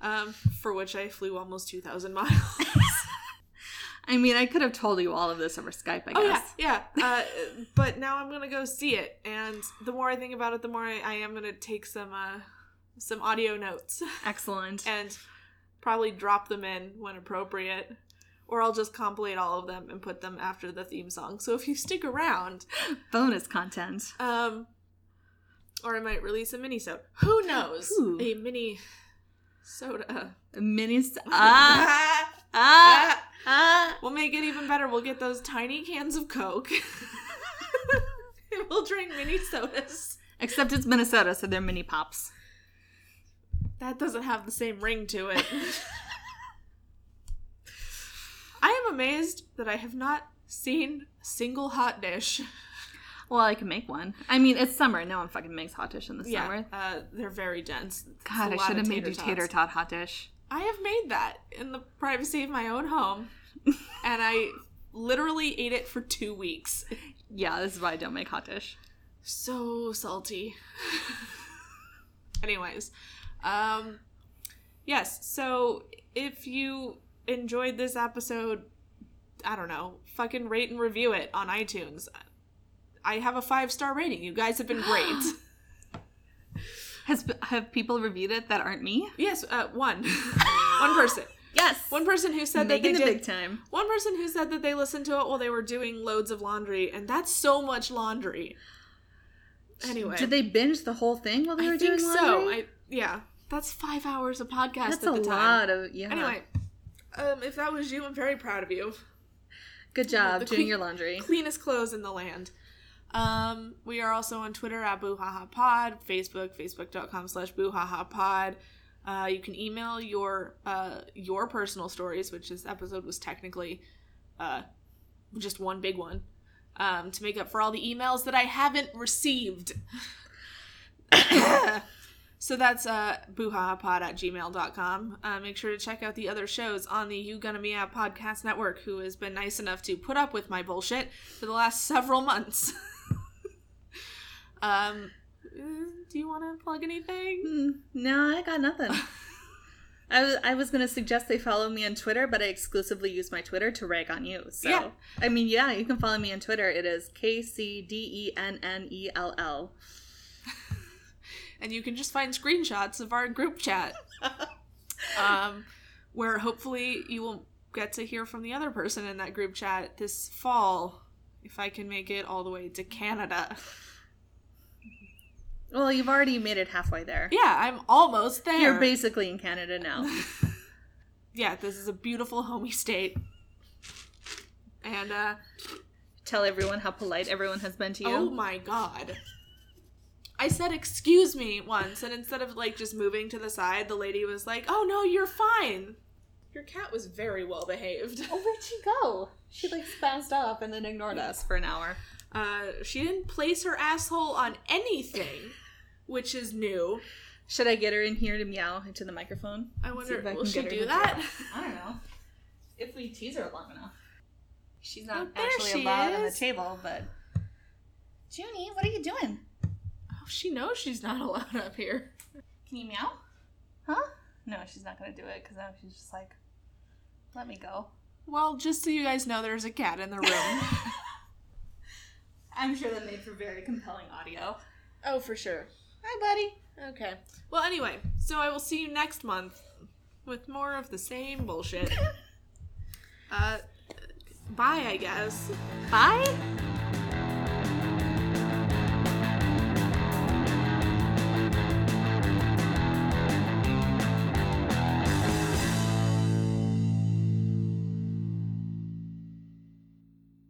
Um, for which I flew almost 2,000 miles. I mean, I could have told you all of this over Skype, I guess. Oh, yeah. Yeah. Uh, but now I'm going to go see it. And the more I think about it, the more I, I am going to take some. Uh, some audio notes Excellent. and probably drop them in when appropriate or I'll just compilate all of them and put them after the theme song. So if you stick around, Bonus content. Um, or I might release a mini soda. Who knows? Ooh. A mini soda. A mini. St- ah! Ah, Ah! Ah! We'll make it even better. We'll get those tiny cans of Coke. we'll drink mini sodas. Except it's Minnesota, so they're mini pops. That doesn't have the same ring to it. I am amazed that I have not seen a single hot dish. Well, I can make one. I mean, it's summer. No one fucking makes hot dish in the Yeah, summer. uh, they're very dense. It's God, I should have made you tater tot hot dish. I have made that in the privacy of my own home, and I literally ate it for two weeks. Yeah, this is why I don't make hot dish. So salty. Anyways, um, yes. So if you enjoyed this episode, I don't know, fucking rate and review it on iTunes. I have a five star rating. You guys have been great. Has have people reviewed it that aren't me? yes, uh, one, one person. Yes. One person who said that they the did big time. One person who said that they listened to it while they were doing loads of laundry, and that's so much laundry. Anyway, Did they binge the whole thing while they I were doing so. laundry? I yeah, that's five hours of podcast That's at a the time. lot of yeah. Anyway, um, if that was you, I'm very proud of you. good job doing queen- your laundry. Cleanest clothes in the land. Um, we are also on Twitter at BooHahaPod, Facebook, facebook.com slash BooHahaPod. Uh, you can email your uh, your personal stories, which this episode was technically uh, just one big one, um, to make up for all the emails that I haven't received. so that's uh, boohahapod at gmail.com. Uh, make sure to check out the other shows on the You Gonna Meow podcast network, who has been nice enough to put up with my bullshit for the last several months. um, uh, do you want to plug anything? Hmm, no, I got nothing. I was I was gonna suggest they follow me on Twitter, but I exclusively use my Twitter to rag on you. So Yeah. I mean, yeah, you can follow me on Twitter. It is K C D E N N E L L. and you can just find screenshots of our group chat um, where hopefully you will get to hear from the other person in that group chat this fall if i can make it all the way to canada Well, you've already made it halfway there. yeah i'm almost there You're basically in Canada now. yeah this is a beautiful homey state and uh Tell everyone how polite everyone has been to you. oh my god I said excuse me once and instead of like just moving to the side the lady was like oh no you're fine your cat was very well behaved Oh, where'd she go? She like spazzed off and then ignored us for an hour. Uh, she didn't place her asshole on anything, which is new. Should I get her in here to meow into the microphone? I wonder, if I will she do that? I don't know. If we tease her long enough. She's not Oh, actually she allowed on the table, but. Junie, what are you doing? Oh, she knows she's not allowed up here. Can you meow? Huh? No, she's not gonna do it because now she's just like, let me go. Well, just so you guys know, there's a cat in the room. I'm sure that made for very compelling audio. Oh, for sure. Hi, buddy. Okay. Well, anyway, so I will see you next month with more of the same bullshit. uh, bye, I guess. Bye.